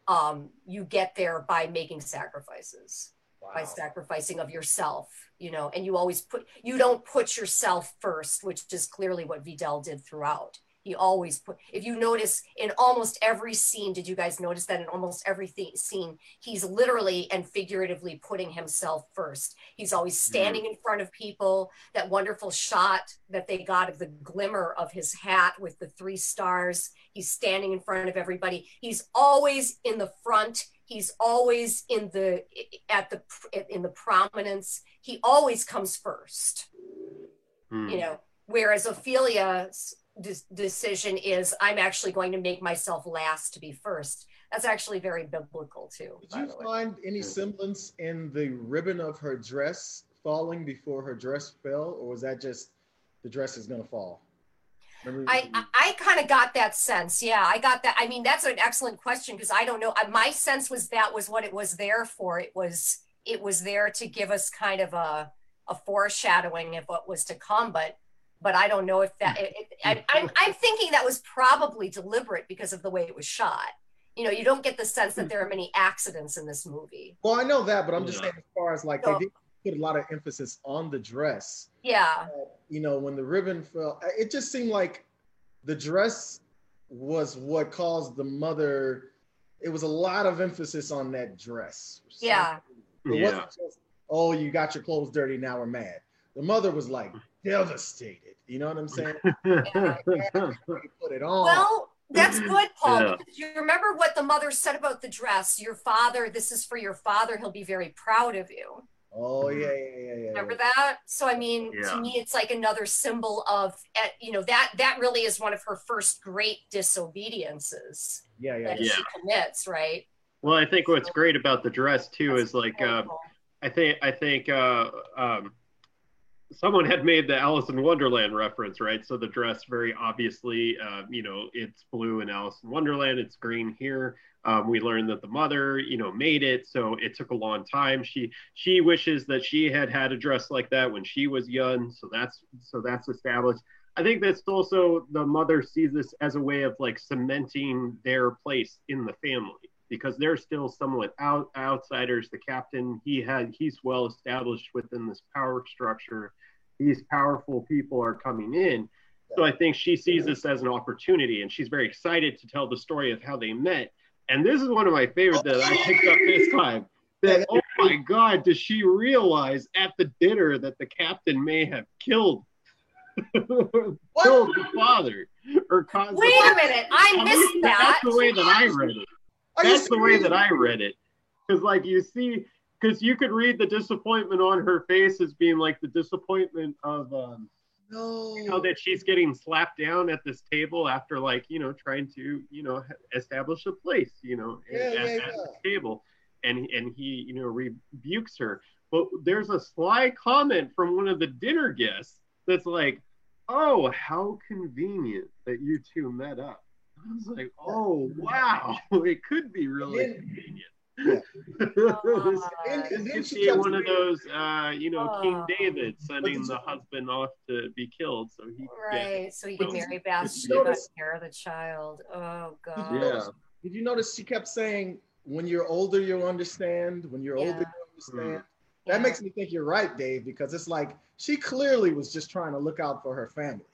Um, you get there by making sacrifices, wow. by sacrificing of yourself, you know, and you always put, you don't put yourself first, which is clearly what Vidal did throughout he always put if you notice in almost every scene did you guys notice that in almost every th- scene he's literally and figuratively putting himself first he's always standing mm-hmm. in front of people that wonderful shot that they got of the glimmer of his hat with the three stars he's standing in front of everybody he's always in the front he's always in the at the in the prominence he always comes first mm. you know whereas ofelia's de- decision is I'm actually going to make myself last to be first. That's actually very biblical too. Did you find any semblance in the ribbon of her dress falling before her dress fell, or was that just the dress is going to fall? Remember? I, I, I kind of got that sense. Yeah, I got that. I mean, that's an excellent question because I don't know. My sense was that was what it was there for. It was it was there to give us kind of a a foreshadowing of what was to come. But but I don't know if that. It, it, I, I'm, I'm thinking that was probably deliberate because of the way it was shot. You know, you don't get the sense that hmm. there are many accidents in this movie. Well, I know that, but I'm just saying as far as like so, they did put a lot of emphasis on the dress. Yeah. Uh, you know, when the ribbon fell, it just seemed like the dress was what caused the mother. It was a lot of emphasis on that dress. Yeah. It yeah. wasn't just, oh, you got your clothes dirty, now we're mad. The mother was like devastated. You know what I'm saying? [laughs] put it on. Well, that's [clears throat] good, Paul. Yeah. You remember what the mother said about the dress. Your father, this is for your father. He'll be very proud of you. Oh yeah, yeah, yeah, yeah. Remember that? So I mean, yeah. to me, it's like another symbol of, eh, you know, that that really is one of her first great disobediences. Yeah, yeah, that yeah. she commits, right? Well, I think what's great about the dress too is like, uh, I think I think uh, um, someone had made the Alice in Wonderland reference, right? So the dress very obviously, uh, you know, it's blue in Alice in Wonderland, it's green here. Um, we learned that the mother, you know, made it, so it took a long time. She she wishes that she had had a dress like that when she was young, so that's so that's established. I think that's also the mother sees this as a way of like cementing their place in the family because they're still somewhat out, outsiders. The captain, he had he's well established within this power structure. These powerful people are coming in. So I think she sees this as an opportunity and she's very excited to tell the story of how they met. And this is one of my favorites that I picked up this time. That oh my god, does she realize at the dinner that the captain may have killed [laughs] killed the father or caused Wait a minute, I missed that. That's the way that I read it. That's the way that I read it. Because like you see, because you could read the disappointment on her face as being like the disappointment of um, no. you know that she's getting slapped down at this table after like you know trying to you know establish a place you know yeah, at, yeah, at yeah. the table and and he you know rebukes her but there's a sly comment from one of the dinner guests that's like oh how convenient that you two met up I was like, oh wow, [laughs] it could be really then, convenient. Yeah. this, [laughs] and, could be one of those, uh, you know, oh. King David sending the husband off to be killed, so he right, so he can marry Bathsheba and care of the child. Oh God. Did yeah. Did you notice she kept saying, "When you're older, you'll understand. When you're yeah. older, you'll understand." Mm. That yeah. makes me think you're right, Dave, because it's like she clearly was just trying to look out for her family.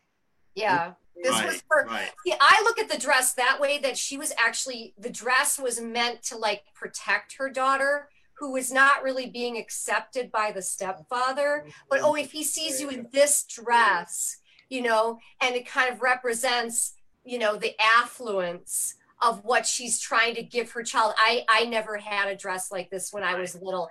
Yeah. This right, was for right. see, I look at the dress that way that she was actually the dress was meant to like protect her daughter who was not really being accepted by the stepfather. But oh, if he sees you in this dress, you know, and it kind of represents, you know, the affluence of what she's trying to give her child. I I never had a dress like this when I was little.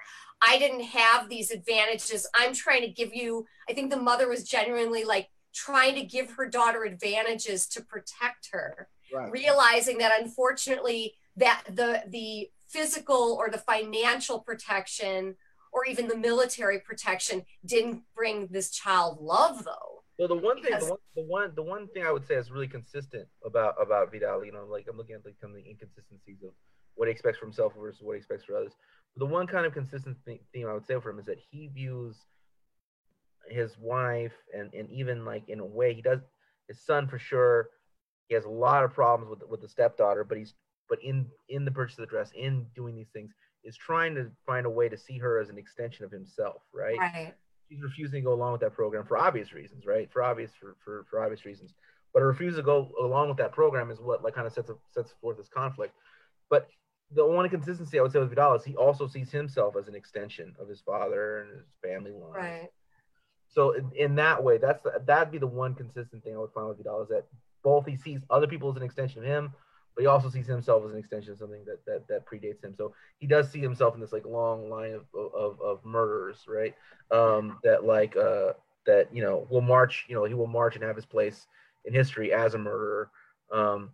I didn't have these advantages. I'm trying to give you, I think the mother was genuinely like trying to give her daughter advantages to protect her right. realizing that unfortunately that the the physical or the financial protection or even the military protection didn't bring this child love though well the one thing the one, the one the one thing i would say is really consistent about about vidal you know like i'm looking at like some of the inconsistencies of what he expects for himself versus what he expects for others the one kind of consistent theme i would say for him is that he views his wife and and even like in a way he does his son for sure He has a lot of problems with with the stepdaughter, but he's but in in the purchase of the dress, in doing these things, is trying to find a way to see her as an extension of himself, right? Right. She's refusing to go along with that program for obvious reasons, right? For obvious for for, for obvious reasons. But her refusal to go along with that program is what like kind of sets sets forth this conflict. But the one inconsistency I would say with Vidal is he also sees himself as an extension of his father and his family line. Right. So in, in that way, that's the, that'd be the one consistent thing I would find with Vidal is that both he sees other people as an extension of him, but he also sees himself as an extension of something that that, that predates him. So he does see himself in this like long line of of, of murderers, right? Um, that like uh, that you know will march, you know, he will march and have his place in history as a murderer. Um,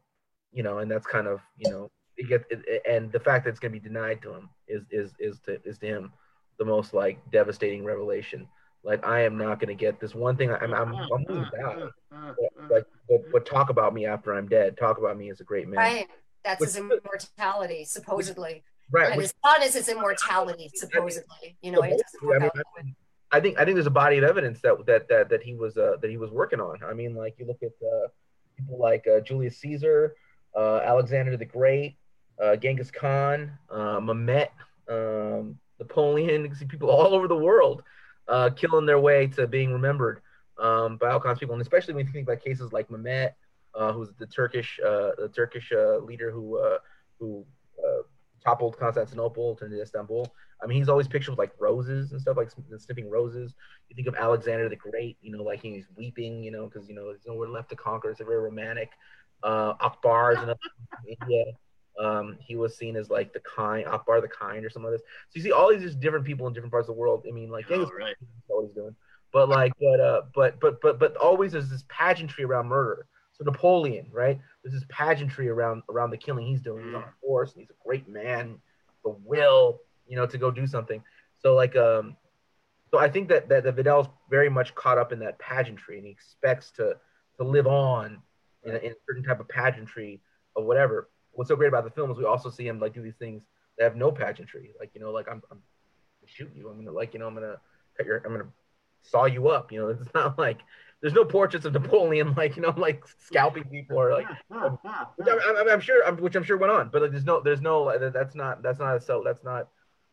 you know, and that's kind of you know it and the fact that it's going to be denied to him is is is to is to him the most like devastating revelation. Like I am not going to get this one thing. I'm I'm, I'm willing to die. Like, but, but talk about me after I'm dead. Talk about me as a great man. Right. That's Which- his immortality, supposedly. Right. And which- his son is his immortality, supposedly. You know, it doesn't I mean, out that way. I think I think there's a body of evidence that that that that he was uh, that he was working on. I mean, like you look at uh, people like uh, Julius Caesar, uh, Alexander the Great, uh, Genghis Khan, uh, Mehmet, um, Napoleon. You can see people all over the world uh, killing their way to being remembered um, by all kinds of people, and especially when you think about cases like Mehmet, uh, who's the Turkish uh, the Turkish uh, leader who uh, who uh, toppled Constantinople, turned into Istanbul. I mean, he's always pictured with like roses and stuff, like sn- sniffing roses. You think of Alexander the Great, you know, like he's weeping, you know, because you know there's nowhere left to conquer. It's a very romantic. Uh, Akbar is [laughs] another. Um, he was seen as like the kind, Akbar the kind, or some of this. So you see all these just different people in different parts of the world. I mean, like Oh, right. What he's doing, but like, but uh, but but but but always there's this pageantry around murder. So Napoleon, right? There's this pageantry around around the killing he's doing. He's on a horse, and he's a great man, the will, you know, to go do something. So like, um, so I think that that, that Vidal's very much caught up in that pageantry, and he expects to to live on in a, in a certain type of pageantry of whatever. What's so great about the film is we also see him like do these things that have no pageantry, like you know, like I'm, I'm gonna shoot you, I'm gonna like you know, I'm gonna cut your, I'm gonna saw you up. You know, [laughs] it's not like there's no portraits of Napoleon [laughs] like you know like scalping people or like which I'm, I'm, I'm sure I'm, which I'm sure went on, but like, there's no there's no that's not that's not a so that's not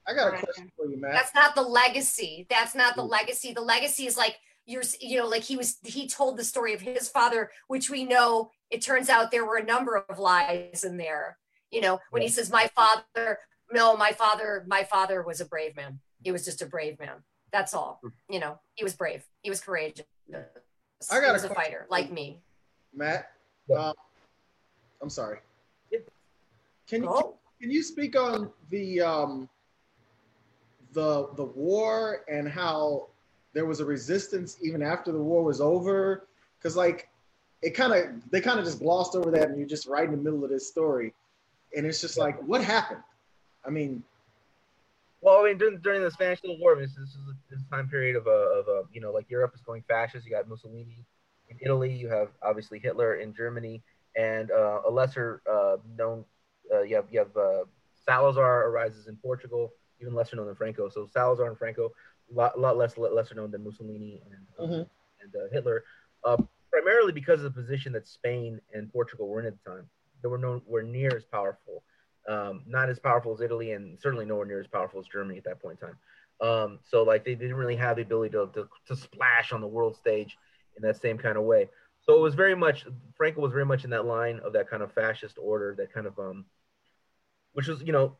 I got a question for you, Matt. That's not the legacy. That's not the legacy. The legacy is like you're, you know, like he was, he told the story of his father, which we know it turns out there were a number of lies in there. You know, when he says, my father, no, my father, my father was a brave man. He was just a brave man. That's all. You know, he was brave. He was courageous. I got he a was a question fighter like me. Matt. Yeah. Um, I'm sorry. Can you Oh, can you speak on the um the the war and how there was a resistance even after the war was over? Because like it kind of they kind of just glossed over that, and you're just right in the middle of this story, and it's just like what happened? I mean, Well, I mean, during, during the Spanish Civil War, this, this is this time period of a, of a, you know, like Europe is going fascist. You got Mussolini in Italy. You have obviously Hitler in Germany, and uh, a lesser uh, known, uh, you have you have uh, Salazar arises in Portugal, even lesser known than Franco. So Salazar and Franco, a lot, lot less lesser known than Mussolini and Mhm. and uh, Hitler, uh, primarily because of the position that Spain and Portugal were in at the time. They were nowhere near as powerful um, not as powerful as Italy, and certainly nowhere near as powerful as Germany at that point in time. Um, so like they didn't really have the ability to, to to splash on the world stage in that same kind of way. So it was very much Franco was very much in that line of that kind of fascist order, that kind of um, which was you know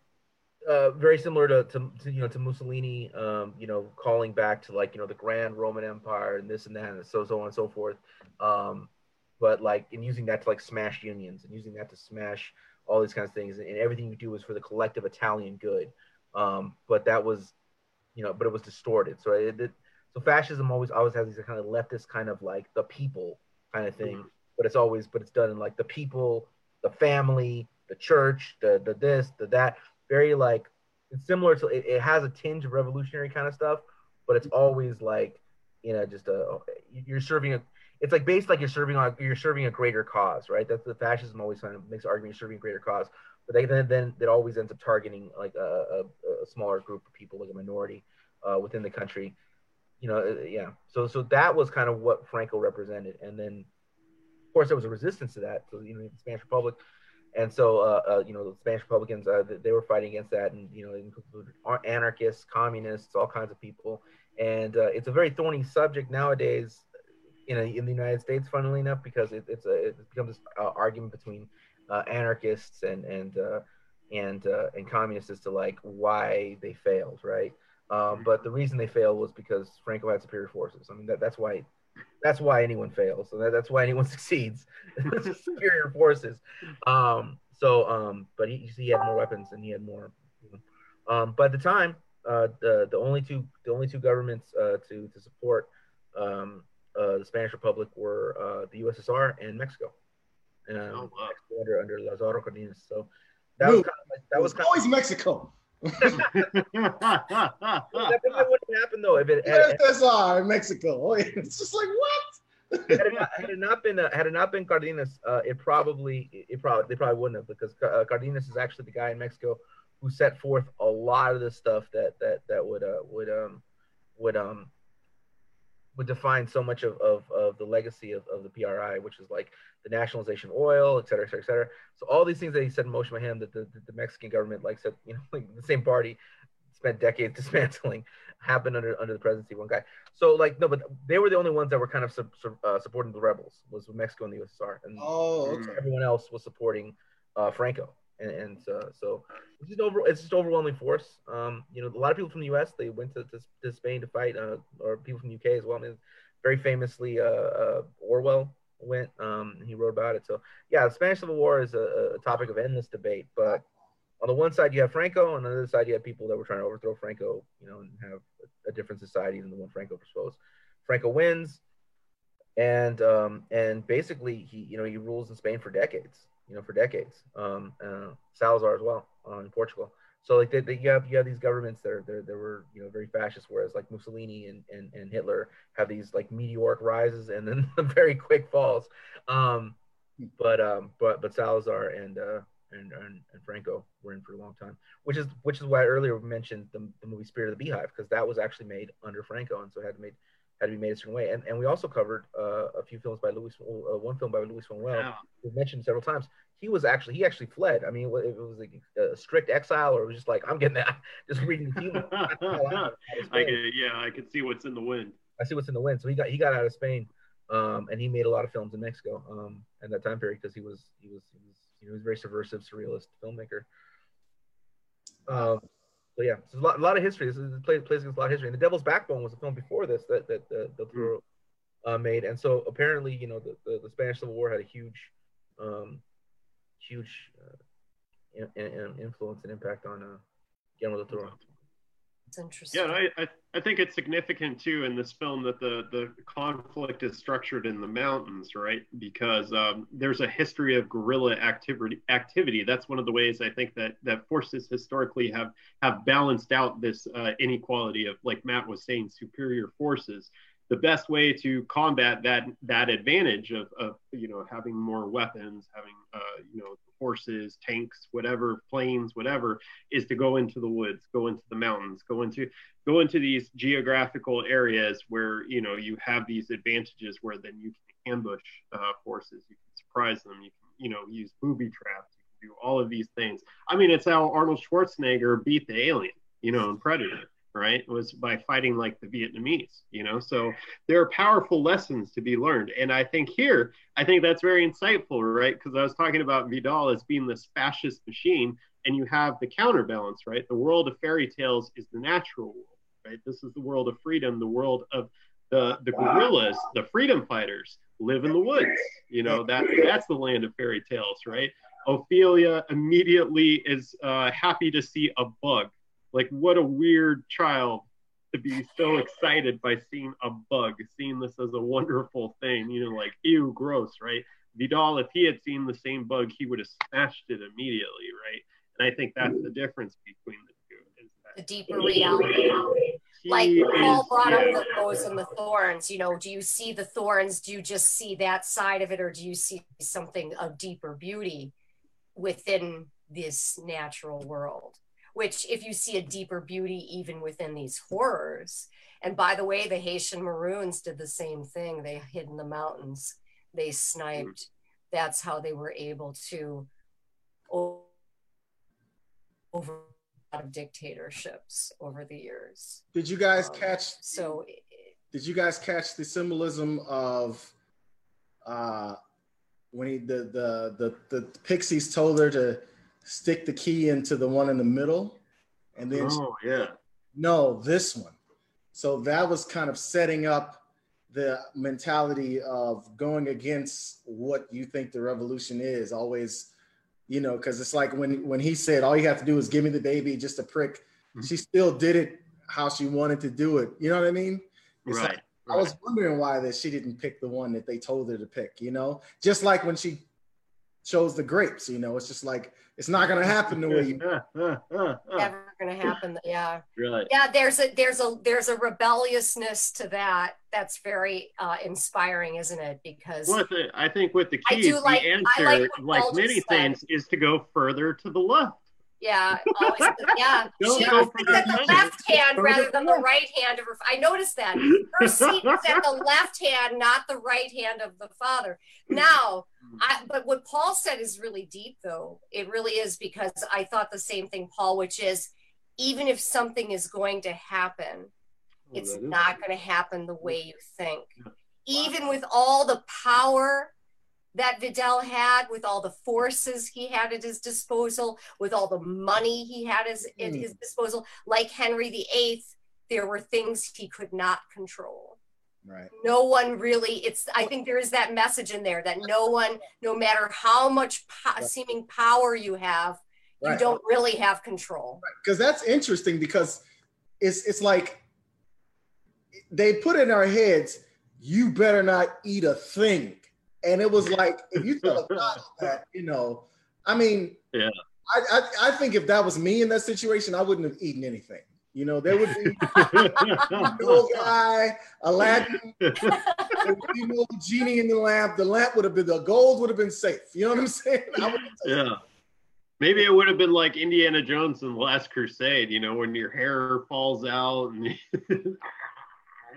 uh, very similar to, to, to you know to Mussolini, um, you know, calling back to like you know the Grand Roman Empire and this and that and so so on and so forth. Um, but like in using that to like smash unions and using that to smash all these kinds of things, and everything you do was for the collective Italian good. Um, but that was, you know, but it was distorted. So it, it so fascism always always has these kind of leftist kind of like the people kind of thing, but it's always but it's done in like the people, the family, the church, the the this, the that. Very like it's similar to it, it has a tinge of revolutionary kind of stuff, but it's always like you know just a you're serving a it's like based like you're serving on you're serving a greater cause, right? That's the fascism always kind of makes argument you're serving a greater cause, but they then then it always ends up targeting like a, a, a smaller group of people, like a minority uh, within the country. You know, uh, yeah. So so that was kind of what Franco represented, and then of course, there was a resistance to that. So you know, the Spanish Republic, and so uh, uh, you know, the Spanish Republicans uh, they were fighting against that, and you know, included anarchists, communists, all kinds of people. And uh, it's a very thorny subject nowadays in, a, in the United States, funnily enough, because it, it's a, it becomes this uh, argument between uh, anarchists and and and and communists as to like why they failed, right? Um, but the reason they failed was because Franco had superior forces. I mean, that, that's why that's why anyone fails. So that, that's why anyone [laughs] succeeds. superior forces. Um, so, um, but he, he had more weapons and he had more. You know. um, but at the time, uh, the the only two the only two governments uh, to to support um, uh, the Spanish Republic were uh, the USSR and Mexico. Um, oh, wow. Mexico under under Lazaro Cardenas. So that was kind of that was, was always Mexico that wouldn't happen though if it had, USSR in Mexico. [laughs] It's just like what? had, it not, had, it not, been uh, had it not been Cardenas, uh, it probably it probably they probably wouldn't have because uh, Cardenas is actually the guy in Mexico who set forth a lot of the stuff that that that would uh would um would um would define so much of, of, of the legacy of, of the PRI, which is like the nationalization of oil, et cetera, et cetera, et cetera. So all these things that he said in motion by him that the, the Mexican government, like said, you know, [laughs] like the same party spent decades [laughs] dismantling happened under under the presidency of one guy. So like no, but they were the only ones that were kind of uh, supporting the rebels was Mexico and the USSR, and oh, okay. everyone else was supporting uh, Franco. And, and uh, so it's just over it's just overwhelming force. Um, you know, a lot of people from the U.S. they went to, to, to Spain to fight, uh, or people from the U.K. as well. I mean, very famously, uh, uh, Orwell went. Um, he wrote about it. So yeah, the Spanish Civil War is a, a, topic of endless debate. But on the one side you have Franco, and on the other side you have people that were trying to overthrow Franco, you know, and have a, a different society than the one Franco proposed. Franco wins, and um, and basically he you know he rules in Spain for decades. You know, for decades. Um, uh, Salazar as well uh, in Portugal. So like they, they, you have you have these governments that are that, were you know very fascist, whereas like Mussolini and, and, and Hitler have these like meteoric rises and then [laughs] very quick falls. Um, but um, but but Salazar and, uh, and and and Franco were in for a long time, which is which is why I earlier mentioned the, the movie Spirit of the Beehive because that was actually made under Franco, and so it had to made had to be made a certain way. And and we also covered uh, a few films by Louis, uh, one film by Luis Buñuel, wow. we've mentioned several times he was actually he actually fled. I mean, it was like a strict exile, or it was just like I'm getting that. [laughs] Just reading the film. [laughs] I could, yeah, I could see what's in the wind. I see what's in the wind. So he got he got out of Spain, um, and he made a lot of films in Mexico um, in that time period because he was he was he was you know, he was very subversive surrealist filmmaker. Um, so yeah, so a lot, a lot of history. This is plays plays against a lot of history. And The Devil's Backbone was a film before this that that, that Del Toro mm. uh, made, and so apparently you know the, the, the Spanish Civil War had a huge um, huge uh, in, in influence and impact on uh, Guillermo del Toro. It's interesting. Yeah, I, I, I think it's significant too in this film that the the conflict is structured in the mountains, right? Because um, there's a history of guerrilla activity. Activity. That's one of the ways I think that that forces historically have have balanced out this uh, inequality of, like Matt was saying, superior forces the best way to combat that that advantage of, of you know having more weapons, having uh, you know horses, tanks, whatever, planes, whatever, is to go into the woods, go into the mountains, go into go into these geographical areas where you know you have these advantages where then you can ambush uh, forces, you can surprise them, you can you know use booby traps, you can do all of these things. I mean, it's how Arnold Schwarzenegger beat the alien, you know, in Predator right was by fighting like the vietnamese you know? So there are powerful lessons to be learned. And i think here i think that's very insightful right? Because i was talking about vidal as being this fascist machine and you have the counterbalance right? The world of fairy tales is the natural world right? This is the world of freedom the world of the the guerrillas the freedom fighters live in the woods you know? That that's the land of fairy tales right? Ofelia immediately is uh, happy to see a bug like what a weird child to be so excited by seeing a bug, seeing this as a wonderful thing, you know, like ew, gross, right? Vidal, if he had seen the same bug, he would have smashed it immediately, right? And I think that's the difference between the two. Is that the deeper reality. Like Paul brought up the rose and the thorns. You know, do you see the thorns? Do you just see that side of it, or do you see something of deeper beauty within this natural world? Which if you see a deeper beauty even within these horrors and by the way the haitian maroons did the same thing they hid in the mountains they sniped. That's how they were able to over a lot of dictatorships over the years. Did you guys Um, catch? So Did you guys catch the symbolism of uh, when he the, the the the pixies told her to stick the key into the one in the middle, and then Oh yeah. no, this one. So that was kind of setting up the mentality of going against what you think the revolution is. Always, you know, because it's like when when he said, "All you have to do is give me the baby, just a prick." Mhm. She still did it how she wanted to do it. You know what I mean? It's Right. like- I was wondering why that she didn't pick the one that they told her to pick. You know, just like when she chose the grapes. You know, it's just like it's not gonna happen the way you. [laughs] never going to happen. Yeah. right. yeah there's a there's a there's a rebelliousness to that that's very uh inspiring isn't it because With the, I think with the I keys, do like- the I answer, like like, many said. things, is to go further to the left. Yeah always yeah. [laughs] Don't she was the at the left hand rather than the right hand of her i noticed that. Her seat was at the left hand not the right hand of the father. Now I, but what paul said is really deep though. It really is because i thought the same thing paul which is even if something is going to happen it's not going to happen the way you think. Even with all the power that Vidal had, with all the forces he had at his disposal, with all the money he had as, at Hmm. his disposal, like Henry VIII, there were things he could not control. Right. No one really, it's, I think there is that message in there that no one, no matter how much po- seeming power you have, you Right. don't really have control. because that's interesting because it's it's like they put in our heads you better not eat a thing and it was like if you tell a child [laughs] that you know i mean Yeah. I, I i think if that was me in that situation i wouldn't have eaten anything you know there would be [laughs] no guy aladdin there would be no genie in the lamp the lamp would have been the gold would have been safe you know what i'm saying I would- yeah. Maybe it would have been like Indiana Jones in the Last Crusade, you know, when your hair falls out and [laughs]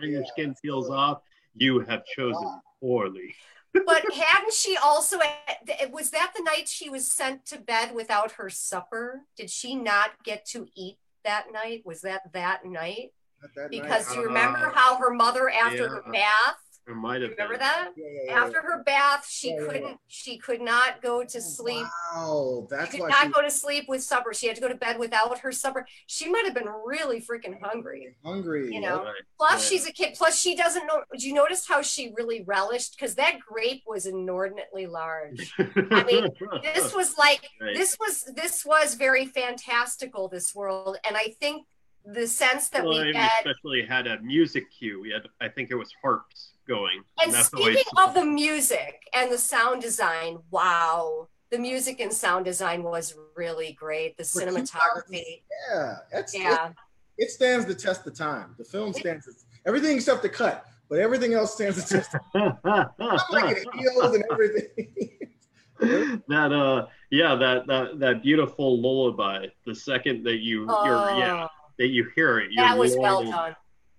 your skin peels off. You have chosen poorly. But hadn't she also was that the night she was sent to bed without her supper? Did she not get to eat that night? Was that that night? Not that night. because you remember Uh, how her mother after her bath It might have remember been. that Yeah, yeah, yeah, after her bath she Yeah, yeah, yeah. couldn't she could not go to oh, sleep wow that's she why could not she go to sleep with supper she had to go to bed without her supper she might have been really freaking hungry hungry You know, Right. Plus, Yeah. she's a kid. Plus, she doesn't know. Did you notice how she really relished? Because that grape was inordinately large. I mean, This was like [laughs] Right. this was this was very fantastical. This world, and I think the sense that Well, we it get. especially had a music cue. We had, I think it was harps going. And that's the way speaking it's- of the music and the sound design, wow, the music and sound design was really great. The For cinematography, yeah that's yeah. it stands the test of time. The film stands the, everything except the cut, but everything else stands the test. Of time. I'm like it heels and everything. [laughs] that uh yeah that that that beautiful lullaby the second that you you're yeah Oh, that you hear it you're that was well done.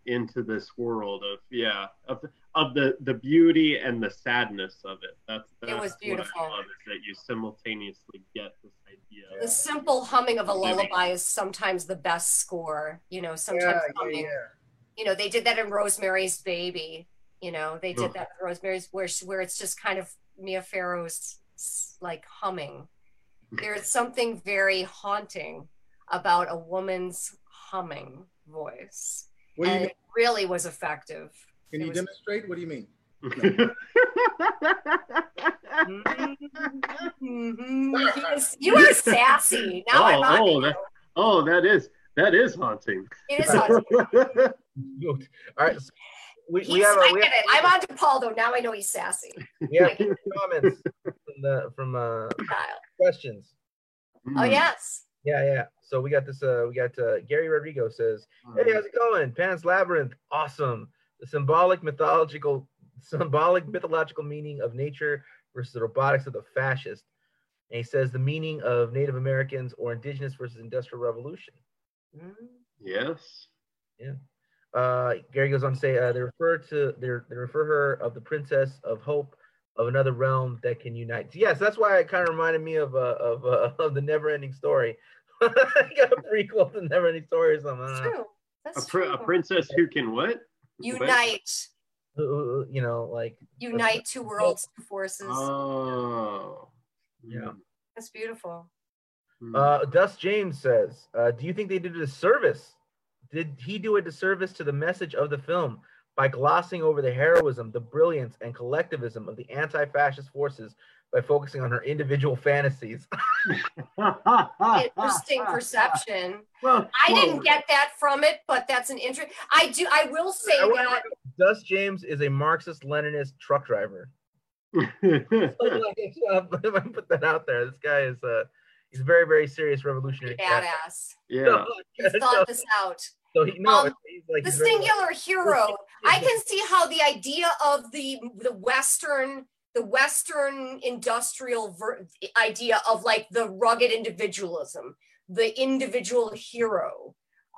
into this world of yeah of of the the beauty and the sadness of it that's, that's was what beautiful. I love, is that you simultaneously get this idea The simple humming of a lullaby is sometimes the best score. You know, sometimes yeah, yeah, humming. yeah. You know, they did that in Rosemary's Baby. You know, they did that in Rosemary's where she, where it's just kind of Mia Farrow's like humming. There is something very haunting about a woman's humming voice, What do you and mean? it really was effective. Can you was- demonstrate? What do you mean? He [laughs] you are sassy. Now I'm oh, on oh, that, oh that is that is haunting It is haunting. [laughs] All right. so We, we have, I a, we, get have, it. I'm on to Paul though. Now I know he's sassy. we have comments from the from uh Kyle. questions. Oh yes. Yeah, yeah. So we got this. Uh, we got uh, Gary Rodrigo says, "Hey, how's it going? Pan's Labyrinth, awesome. The symbolic mythological, symbolic mythological meaning of nature versus the robotics of the fascist." And he says the meaning of Native Americans or indigenous versus industrial revolution. Yes Uh, Gary goes on to say uh, they refer to they they refer her of the Princess of Hope of another realm that can unite. Yes, that's why it kind of reminded me of uh, of uh, [laughs] of the Never Ending Story. [laughs] got a prequel to Never Ending Story or something. That's true. That's A, pr- true. a princess who can what? Unite. Uh, You know, like Unite two worlds, two forces. Oh. Yeah. That's beautiful. Hmm. Uh, Dust James says, uh, "Do you think they did a disservice? Did he do a disservice to the message of the film by glossing over the heroism, the brilliance, and collectivism of the anti-fascist forces by focusing on her individual fantasies?" [laughs] Interesting [laughs] perception. Well, I well, didn't get that from it, but that's an interest. I do. I will say I that. Dust James is a Marxist-Leninist truck driver. [laughs] if I put that out there, this guy is uh, he's a very, very serious revolutionary. Badass. yeah. You thought this out. So he no, Um, he's like The he's singular hero. I can see how the idea of the the Western the Western industrial ver- idea of like the rugged individualism, the individual hero,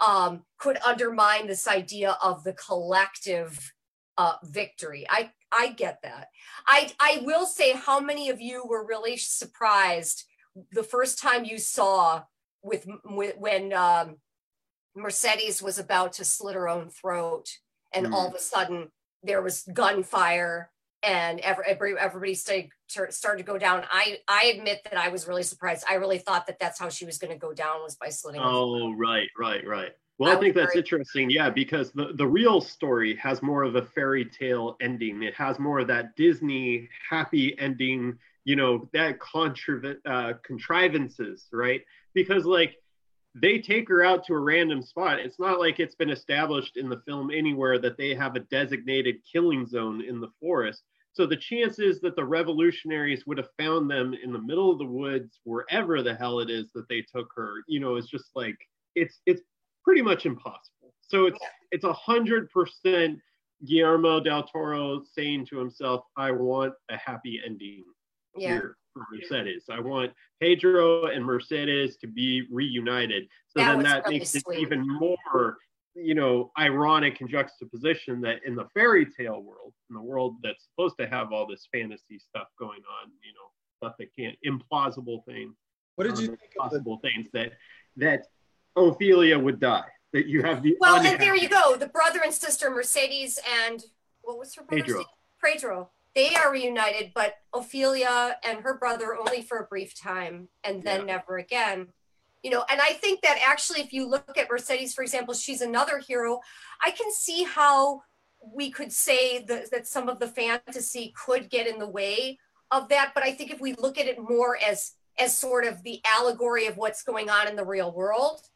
um, could undermine this idea of the collective uh, victory. I I get that. I I will say, how many of you were really surprised the first time you saw with, with when um, Mercedes was about to slit her own throat, and all of a sudden there was gunfire, and every, every, everybody started started to go down. I I admit that I was really surprised. I really thought that that's how she was going to go down was by slitting. Oh, right, right, right. Well, I I think that's very- interesting. Yeah, because the, the real story has more of a fairy tale ending. It has more of that Disney happy ending, you know, that contriv- uh, contrivances, right? Because, like, they take her out to a random spot. It's not like it's been established in the film anywhere that they have a designated killing zone in the forest. So the chances that the revolutionaries would have found them in the middle of the woods, wherever the hell it is that they took her, you know, is just like it's it's pretty much impossible. So it's it's a hundred percent Guillermo del Toro saying to himself, "I want a happy ending yeah. here for Mercedes. I want Pedro and Mercedes to be reunited." So That then that really makes it even more, you know, ironic and juxtaposition that in the fairy tale world, in the world that's supposed to have all this fantasy stuff going on, you know, stuff that can't implausible things What did you um, think of the possible things that that Ofelia would die. That you have the Well, and unhappy- there you go. The brother and sister Mercedes and what was her brother's Pedro. name? Pedro. They are reunited, but Ofelia and her brother only for a brief time and then Yeah. never again. You know, and I think that actually, if you look at Mercedes, for example, she's another hero. I can see how we could say that, that some of the fantasy could get in the way of that. But I think if we look at it more as as sort of the allegory of what's going on in the real world,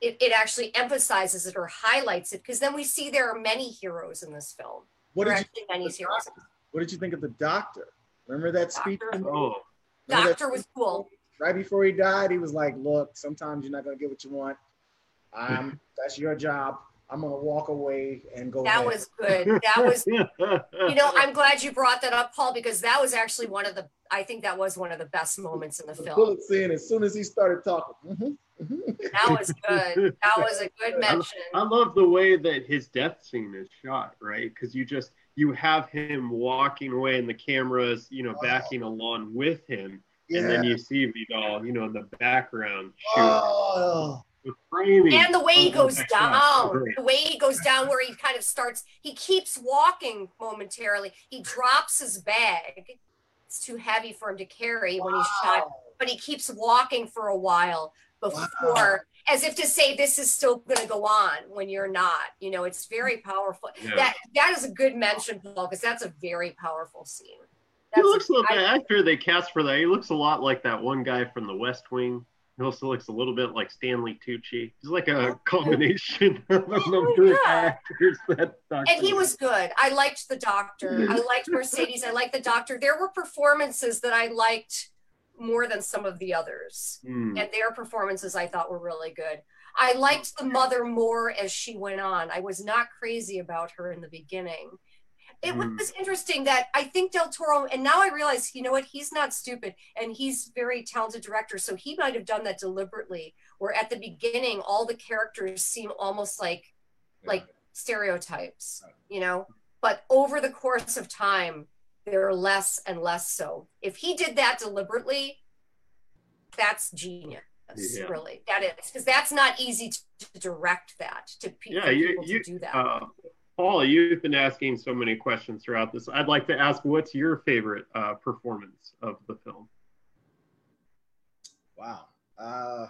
it, it actually emphasizes it or highlights it because then we see there are many heroes in this film. what did you many heroes. What did you think of the doctor? Remember that speech? Doctor. he? Oh, Remember that Doctor was cool. right before he died, he was like, "Look, sometimes you're not gonna get what you want. Um, [laughs] that's your job. I'm gonna walk away and go." That back." was good. That was, you [laughs] you know, I'm glad you brought that up, Paul, because that was actually one of the, I think that was one of the best moments in the the film. bullet scene. As soon as he started talking, mhm, mhm. That was good. That was a good mention. I love the way that his death scene is shot, right? Because you just you have him walking away, and the cameras, you know, backing oh. along with him, Yeah. and then you see Vidal, you know, in the background shooting. Oh, The framing And the way he goes that shot's so down, the way he goes down, where he kind of starts, he keeps walking momentarily. He drops his bag. It's too heavy for him to carry when he's shot, but he keeps walking for a while before, Wow. As if to say, this is still going to go on when you're not. You know, it's very powerful. Yeah. That That is a good mention, Paul, because that's a very powerful scene. He looks a- I- the actor they cast for that. He looks a lot like that one guy from The West Wing. He also looks a little bit like Stanley Tucci. He's like a oh, combination of oh, a number of actors. That and he was good. I liked the doctor. I liked [laughs] Mercedes. I liked the doctor. There were performances that I liked more than some of the others. Hmm. And their performances I thought were really good. I liked the mother more as she went on. I was not crazy about her in the beginning. It Mm. was interesting that I think Del Toro, and now I realize, you know what, he's not stupid and he's very talented director. So he might have done that deliberately, where at the beginning, all the characters seem almost like like stereotypes, you know. But over the course of time, they're less and less so. If he did that deliberately, that's genius. Yeah. Really, that is because that's not easy to, to direct that to pe- yeah, you, people you, to do that. Uh, Paul, you've been asking so many questions throughout this. I'd like to ask, what's your favorite uh, performance of the film? Wow. Uh,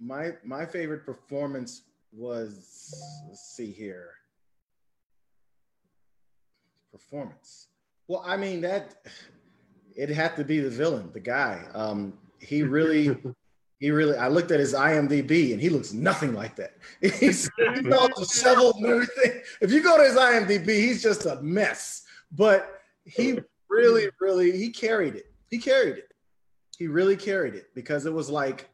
my my favorite performance was let's see here. Performance. Well, I mean that it had to be the villain, the guy. Um, he really, [laughs] he really. I looked at his IMDb and he looks nothing like that. He's, [laughs] he's all disheveled and everything. If you go to his IMDb, he's just a mess. But he really, really, he carried it. He carried it. He really carried it because it was like,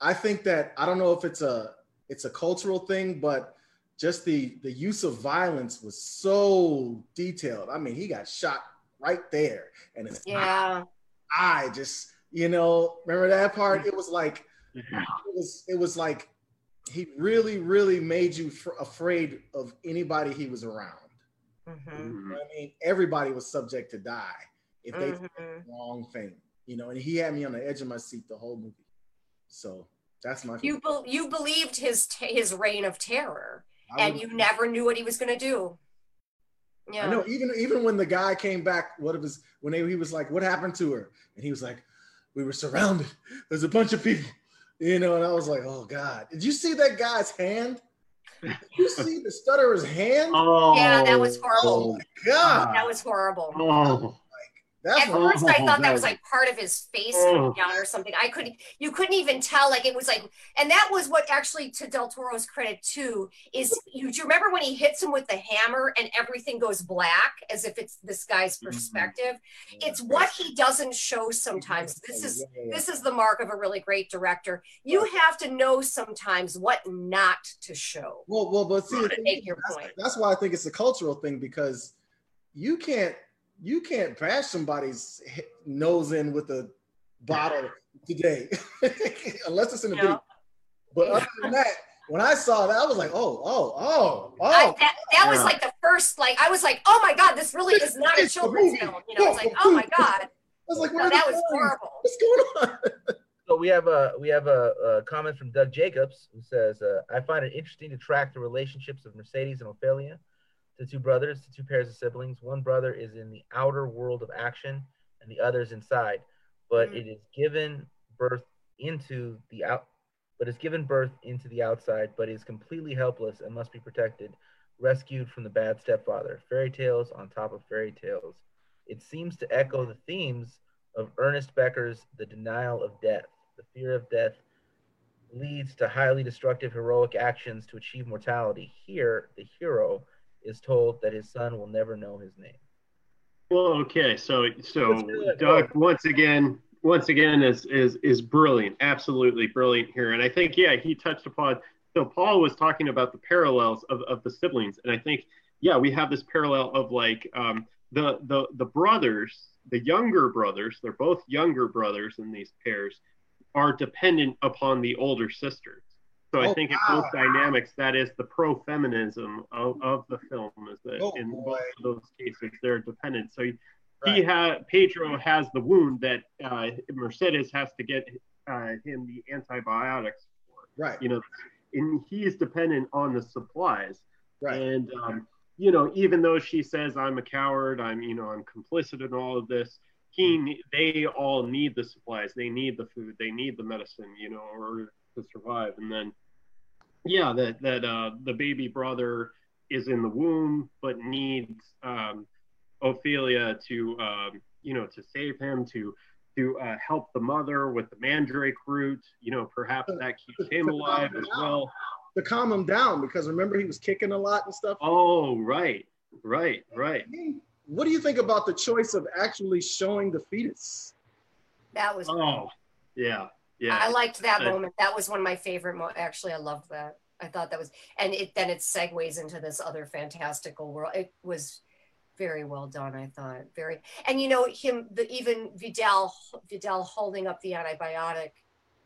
I think that I don't know if it's a it's a cultural thing, but just the the use of violence was so detailed. I mean, he got shot right there, and his yeah. eye, eye just you know, remember that part? It was like it was it was like he really really made you f- afraid of anybody he was around. Mm-hmm. I mean, everybody was subject to die if they mm-hmm. did the wrong thing, you know. And he had me on the edge of my seat the whole movie. So that's my. You be- you believed his t- his reign of terror, and you never knew what he was going to do. Yeah. I know. Even even when the guy came back, what it was when they, he was like, "What happened to her?" and he was like, "We were surrounded. There's a bunch of people." You know, and I was like, "Oh God!" Did you see that guy's hand? Did you see the stutterer's hand? [laughs] Oh, yeah, that was horrible. Oh my God, that was horrible. Oh. That's At first, I thought that was like part of his face coming down or something. I couldn't, you couldn't even tell. Like it was like, and that was what actually, to Del Toro's credit too, is you. Do you remember when he hits him with the hammer and everything goes black as if it's this guy's mm-hmm. perspective? Mm-hmm. It's what he doesn't show sometimes. This is this is the mark of a really great director. You have to know sometimes what not to show. Well, well, but see, make your that's, point. that's why I think it's a cultural thing because you can't you can't bash somebody's nose in with a bottle today, [laughs] unless it's in a yeah. video. But other than that, when I saw that, I was like, oh, oh, oh, oh. I, that, that was like the first, like, I was like, oh my God, this really is not a children's film. You know, it's like, oh my God. [laughs] I was like, no, that was horrible. What's going on? [laughs] So we have a we have a, a comment from Doug Jacobs who says, uh, "I find it interesting to track the relationships of Mercedes and Ofelia the two brothers, the two pairs of siblings. One brother is in the outer world of action, and the other is inside. But mm-hmm. it is given birth into the out, but is given birth into the outside, but is completely helpless and must be protected, rescued from the bad stepfather. Fairy tales on top of fairy tales. It seems to echo the themes of Ernest Becker's The Denial of Death. The fear of death leads to highly destructive heroic actions to achieve mortality. Here, the hero is told that his son will never know his name. Well, okay, so so Doug once again once again is is is brilliant, absolutely brilliant here, and I think yeah he touched upon. So Paul was talking about the parallels of, of the siblings, and I think yeah we have this parallel of like um, the the the brothers, the younger brothers, they're both younger brothers in these pairs, are dependent upon the older sisters. So oh, I think wow. in both dynamics, that is the pro feminism of, of the film, is that oh, in boy. both of those cases, they're dependent. So he, right. he had Pedro has the wound that uh, Mercedes has to get uh, him the antibiotics for. Right. You know, and he's dependent on the supplies. Right. And, um, you know, even though she says, I'm a coward, I'm, you know, I'm complicit in all of this, he, they all need the supplies. They need the food. They need the medicine, you know, or to survive. And then, yeah, that that uh, the baby brother is in the womb, but needs um, Ofelia to um, you know to save him to to uh, help the mother with the mandrake root. You know, perhaps that keeps him alive as well. To calm him down, because remember he was kicking a lot and stuff. Oh, right, right, right. What do you think about the choice of actually showing the fetus? That was. Oh, yeah. Yeah. I liked that moment. That was one of my favorite. Mo- Actually, I loved that. I thought that was, and it then it segues into this other fantastical world. It was very well done. I thought very, and you know him, the even Vidal, Vidal holding up the antibiotic,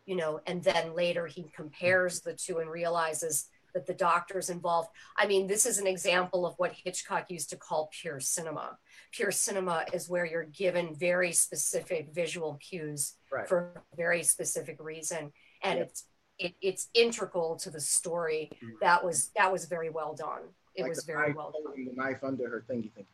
you know, and then later he compares the two and realizes that the doctor's involved. I mean, this is an example of what Hitchcock used to call pure cinema. Pure cinema is where you're given very specific visual cues Right. for a very specific reason, and Yeah. it's it, it's integral to the story. Mhm. That was that was very well done. It Like was very well done. the knife under her thingy thingy.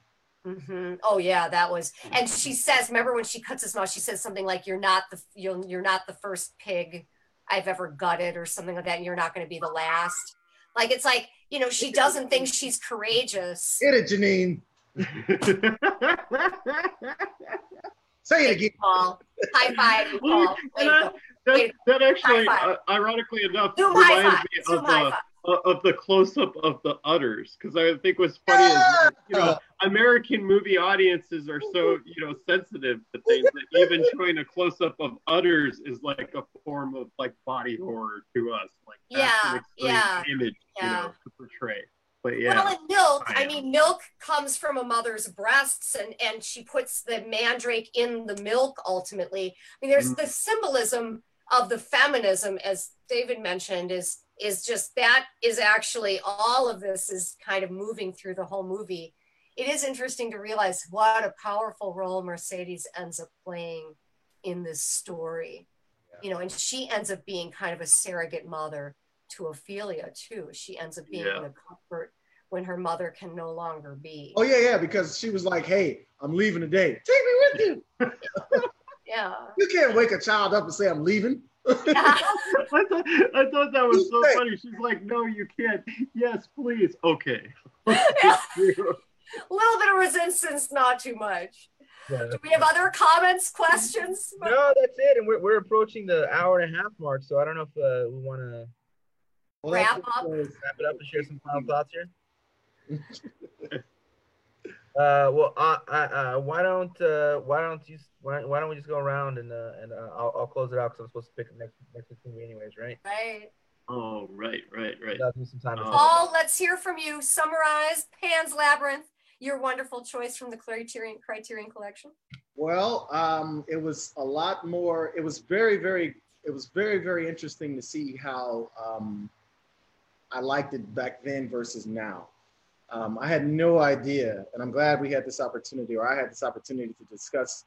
hmm Oh yeah, that was. And she says, remember when she cuts his mouth? She says something like, "You're not the you're, you're not the first pig I've ever gutted," or something like that. And you're not going to be the last. Like it's like you know she doesn't think she's courageous. Hit it, Janine. [laughs] Say it again. Paul, high five, Well, Paul. [laughs] and I- that, that actually, uh, ironically enough, Zoom reminds me Zoom of the uh, of the close up of the udders because I think what's funny is you know American movie audiences are so you know sensitive to things that even showing a close up of udders is like a form of like body horror to us. Like that's Yeah, an yeah, image yeah. you know to portray. But yeah, Well, and milk. I I mean, milk comes from a mother's breasts, and and she puts the mandrake in the milk. Ultimately, I mean, there's Mm. the symbolism of the feminism, as David mentioned, is is just that is actually all of this is kind of moving through the whole movie. It is interesting to realize what a powerful role Mercedes ends up playing in this story. You know, and she ends up being kind of a surrogate mother to Ofelia too. She ends up being Yeah. the comfort when her mother can no longer be. Oh yeah, yeah, because she was like, "Hey, I'm leaving today. Take me with you. [laughs] Yeah. You can't wake a child up and say I'm leaving." [laughs] I thought, I thought that was so Hey. funny. She's like, "No, you can't." Yes, please. Okay. A [laughs] little bit of resistance, not too much. Yeah. Do we have other comments, questions? No, that's it. And we're, we're approaching the hour and a half mark, so I don't know if uh, we want to Well, Wrap up. wrap it up and share some final thoughts here. [laughs] Uh, well, uh, uh, uh, why don't uh, why don't you why, why don't we just go around and uh, and uh, I'll, I'll close it out because I'm supposed to pick next next movie anyways, right? Right. Oh, right, right, right. That'll give me some time Oh. think. Paul, let's hear from you. Summarize Pan's Labyrinth, your wonderful choice from the Criterion Criterion Collection. Well, um, it was a lot more. It was very, very. It was very, very interesting to see how um, I liked it back then versus now. Um, I had no idea, and I'm glad we had this opportunity, or I had this opportunity to discuss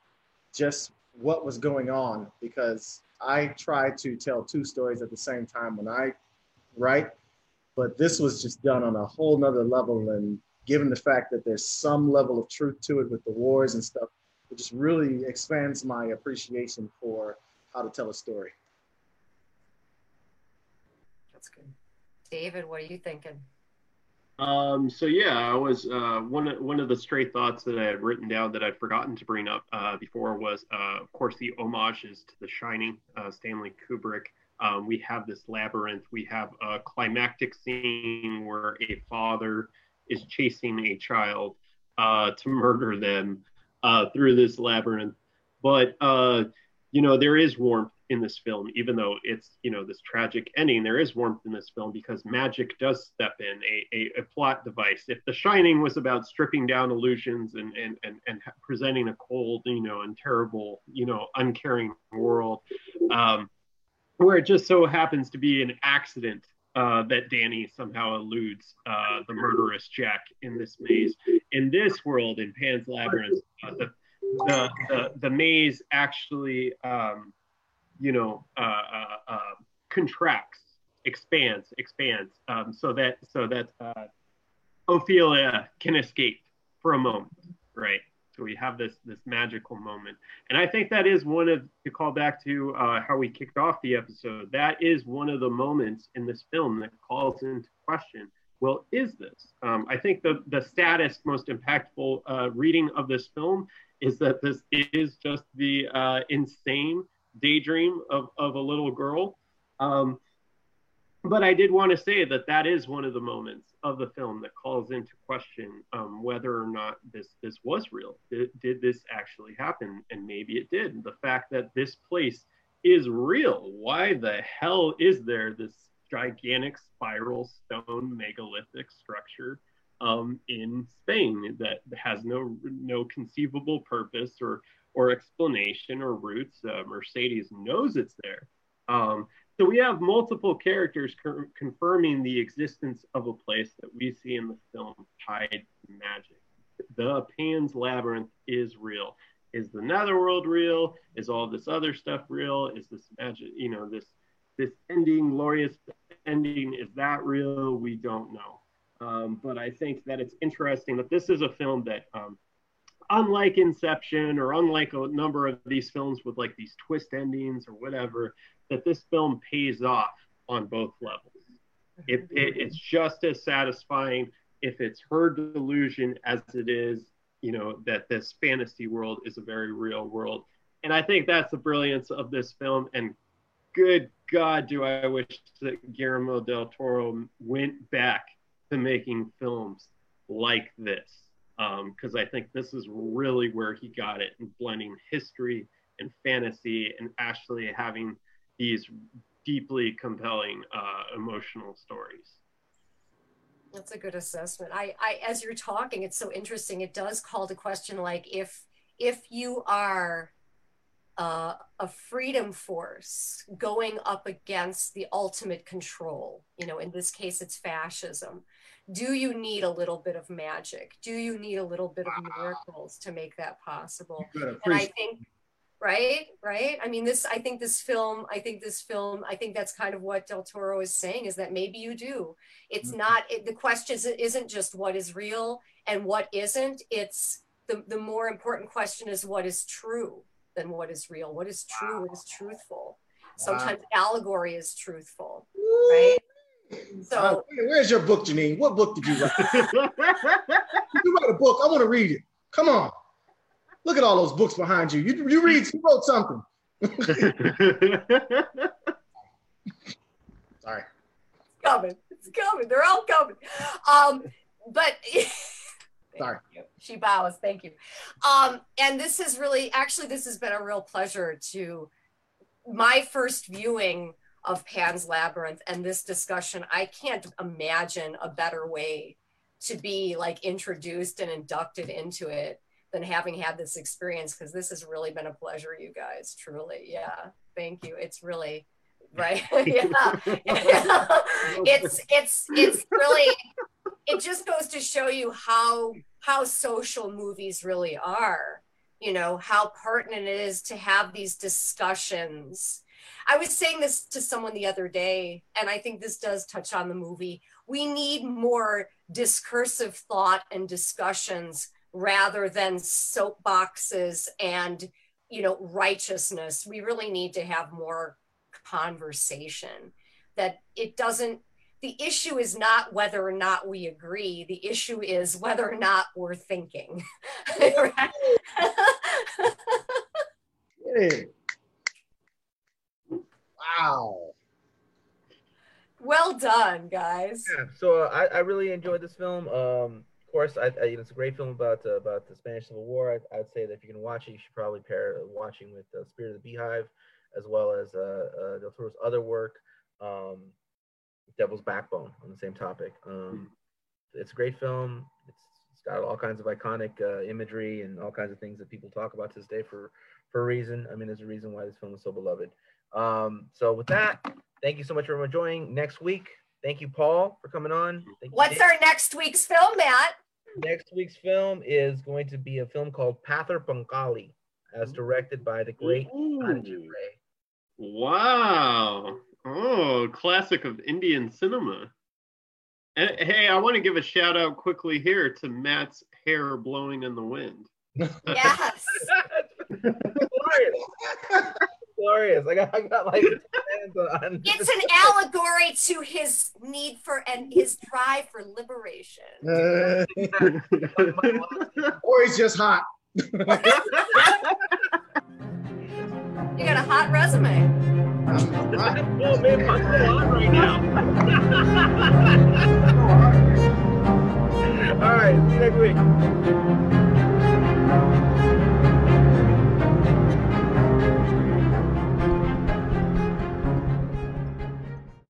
just what was going on because I try to tell two stories at the same time when I write, but this was just done on a whole nother level. And given the fact that there's some level of truth to it with the wars and stuff, it just really expands my appreciation for how to tell a story. That's good. David, what are you thinking? Um, so yeah, I was uh, one of one of the stray thoughts that I had written down that I'd forgotten to bring up uh, before was, uh, of course, the homages to The Shining, uh, Stanley Kubrick. Um, we have this labyrinth. We have a climactic scene where a father is chasing a child uh, to murder them uh, through this labyrinth. But you know, there is warmth in this film, even though it's you know this tragic ending. There is warmth in this film because magic does step in, a, a, a plot device. If The Shining was about stripping down illusions and and and and presenting a cold, you know, and terrible, you know, uncaring world, um, where it just so happens to be an accident uh, that Danny somehow eludes uh, the murderous Jack in this maze. In this world, in Pan's Labyrinth, uh, the, the the the maze actually. Um, you know, uh, uh, uh, contracts, expands, expands, um, so that so that uh, Ofelia can escape for a moment, right? So we have this this magical moment, and I think that is one of to call back to uh, how we kicked off the episode. That is one of the moments in this film that calls into question. Well, is this? Um, I think the the saddest, most impactful uh, reading of this film is that this is just the uh, insane daydream of, of a little girl. Um, but I did want to say that that is one of the moments of the film that calls into question um, whether or not this this was real. Did, did this actually happen? And maybe it did. The fact that this place is real. Why the hell is there this gigantic spiral stone megalithic structure um, in Spain that has no no conceivable purpose or or explanation or roots. Uh, Mercedes knows it's there. Um, So we have multiple characters co- confirming the existence of a place that we see in the film tied to magic. The Pan's Labyrinth is real. Is the Netherworld real? Is all this other stuff real? Is this magic? You know, this this ending, glorious ending, is that real? We don't know. Um, but I think that it's interesting that this is a film that, um, unlike Inception or unlike a number of these films with like these twist endings or whatever, that this film pays off on both levels. It, it, it's just as satisfying if it's her delusion as it is, you know, that this fantasy world is a very real world. And I think that's the brilliance of this film. And good God, do I wish that Guillermo del Toro went back to making films like this. Because um, I think this is really where he got it in blending history and fantasy and actually having these deeply compelling uh, emotional stories. That's a good assessment. I, I, as you're talking, it's so interesting. It does call to question like if if you are uh, a freedom force going up against the ultimate control, you know, in this case, it's fascism. Do you need a little bit of magic? Do you need a little bit of miracles to make that possible? And I think right? Right? I mean this i think this film i think this film i think that's kind of what del toro is saying is that maybe you do. It's mm-hmm. not it, the question isn't just what is real and what isn't. It's the, the more important question is what is true than what is real. What is true wow. what is truthful. Sometimes allegory is truthful right so where's your book janine what book did you write [laughs] you write a book i want to read it come on Look at all those books behind you. You, you read, you wrote something. [laughs] Sorry. It's coming. It's coming. They're all coming. Um, but [laughs] sorry. She bows. Thank you. Um, and this is really actually this has been a real pleasure to my first viewing of Pan's Labyrinth and this discussion. I can't imagine a better way to be like introduced and inducted into it than having had this experience because this has really been a pleasure, you guys. Truly, yeah. Thank you. It's really right. [laughs] yeah. it's it's it's really it just goes to show you how how social movies really are. You know how pertinent it is to have these discussions. I was saying this to someone the other day, and I think this does touch on the movie. We need more discursive thought and discussions rather than soapboxes and you know righteousness. We really need to have more conversation. That it doesn't the issue is not whether or not we agree. The issue is whether or not we're thinking [laughs] wow well done guys yeah so uh, I, I really enjoyed this film um of course, I, I, it's a great film about uh, about the Spanish Civil War. I, would say that if you can watch it, you should probably pair watching with uh, Spirit of the Beehive, as well as uh, uh, Del Toro's other work, um, Devil's Backbone, on the same topic. Um, it's a great film. It's, it's got all kinds of iconic uh, imagery and all kinds of things that people talk about to this day for for a reason. I mean, there's a reason why this film is so beloved. Um, so with that, thank you so much for joining. Next week, thank you, Paul, for coming on. What's our next week's film, Matt? next week's film is going to be a film called Pather Panchali, as directed by the great Satyajit Ray. Wow. Oh, classic of Indian cinema. And, hey, I want to give a shout out quickly here to Matt's hair blowing in the wind. [laughs] Yes. [laughs] glorious. I got, [laughs] I got like. [laughs] it's an [laughs] allegory to his need for and his drive for liberation. or he's just hot. you got a hot resume. oh man, I'm so hot right now. All right, see you next week.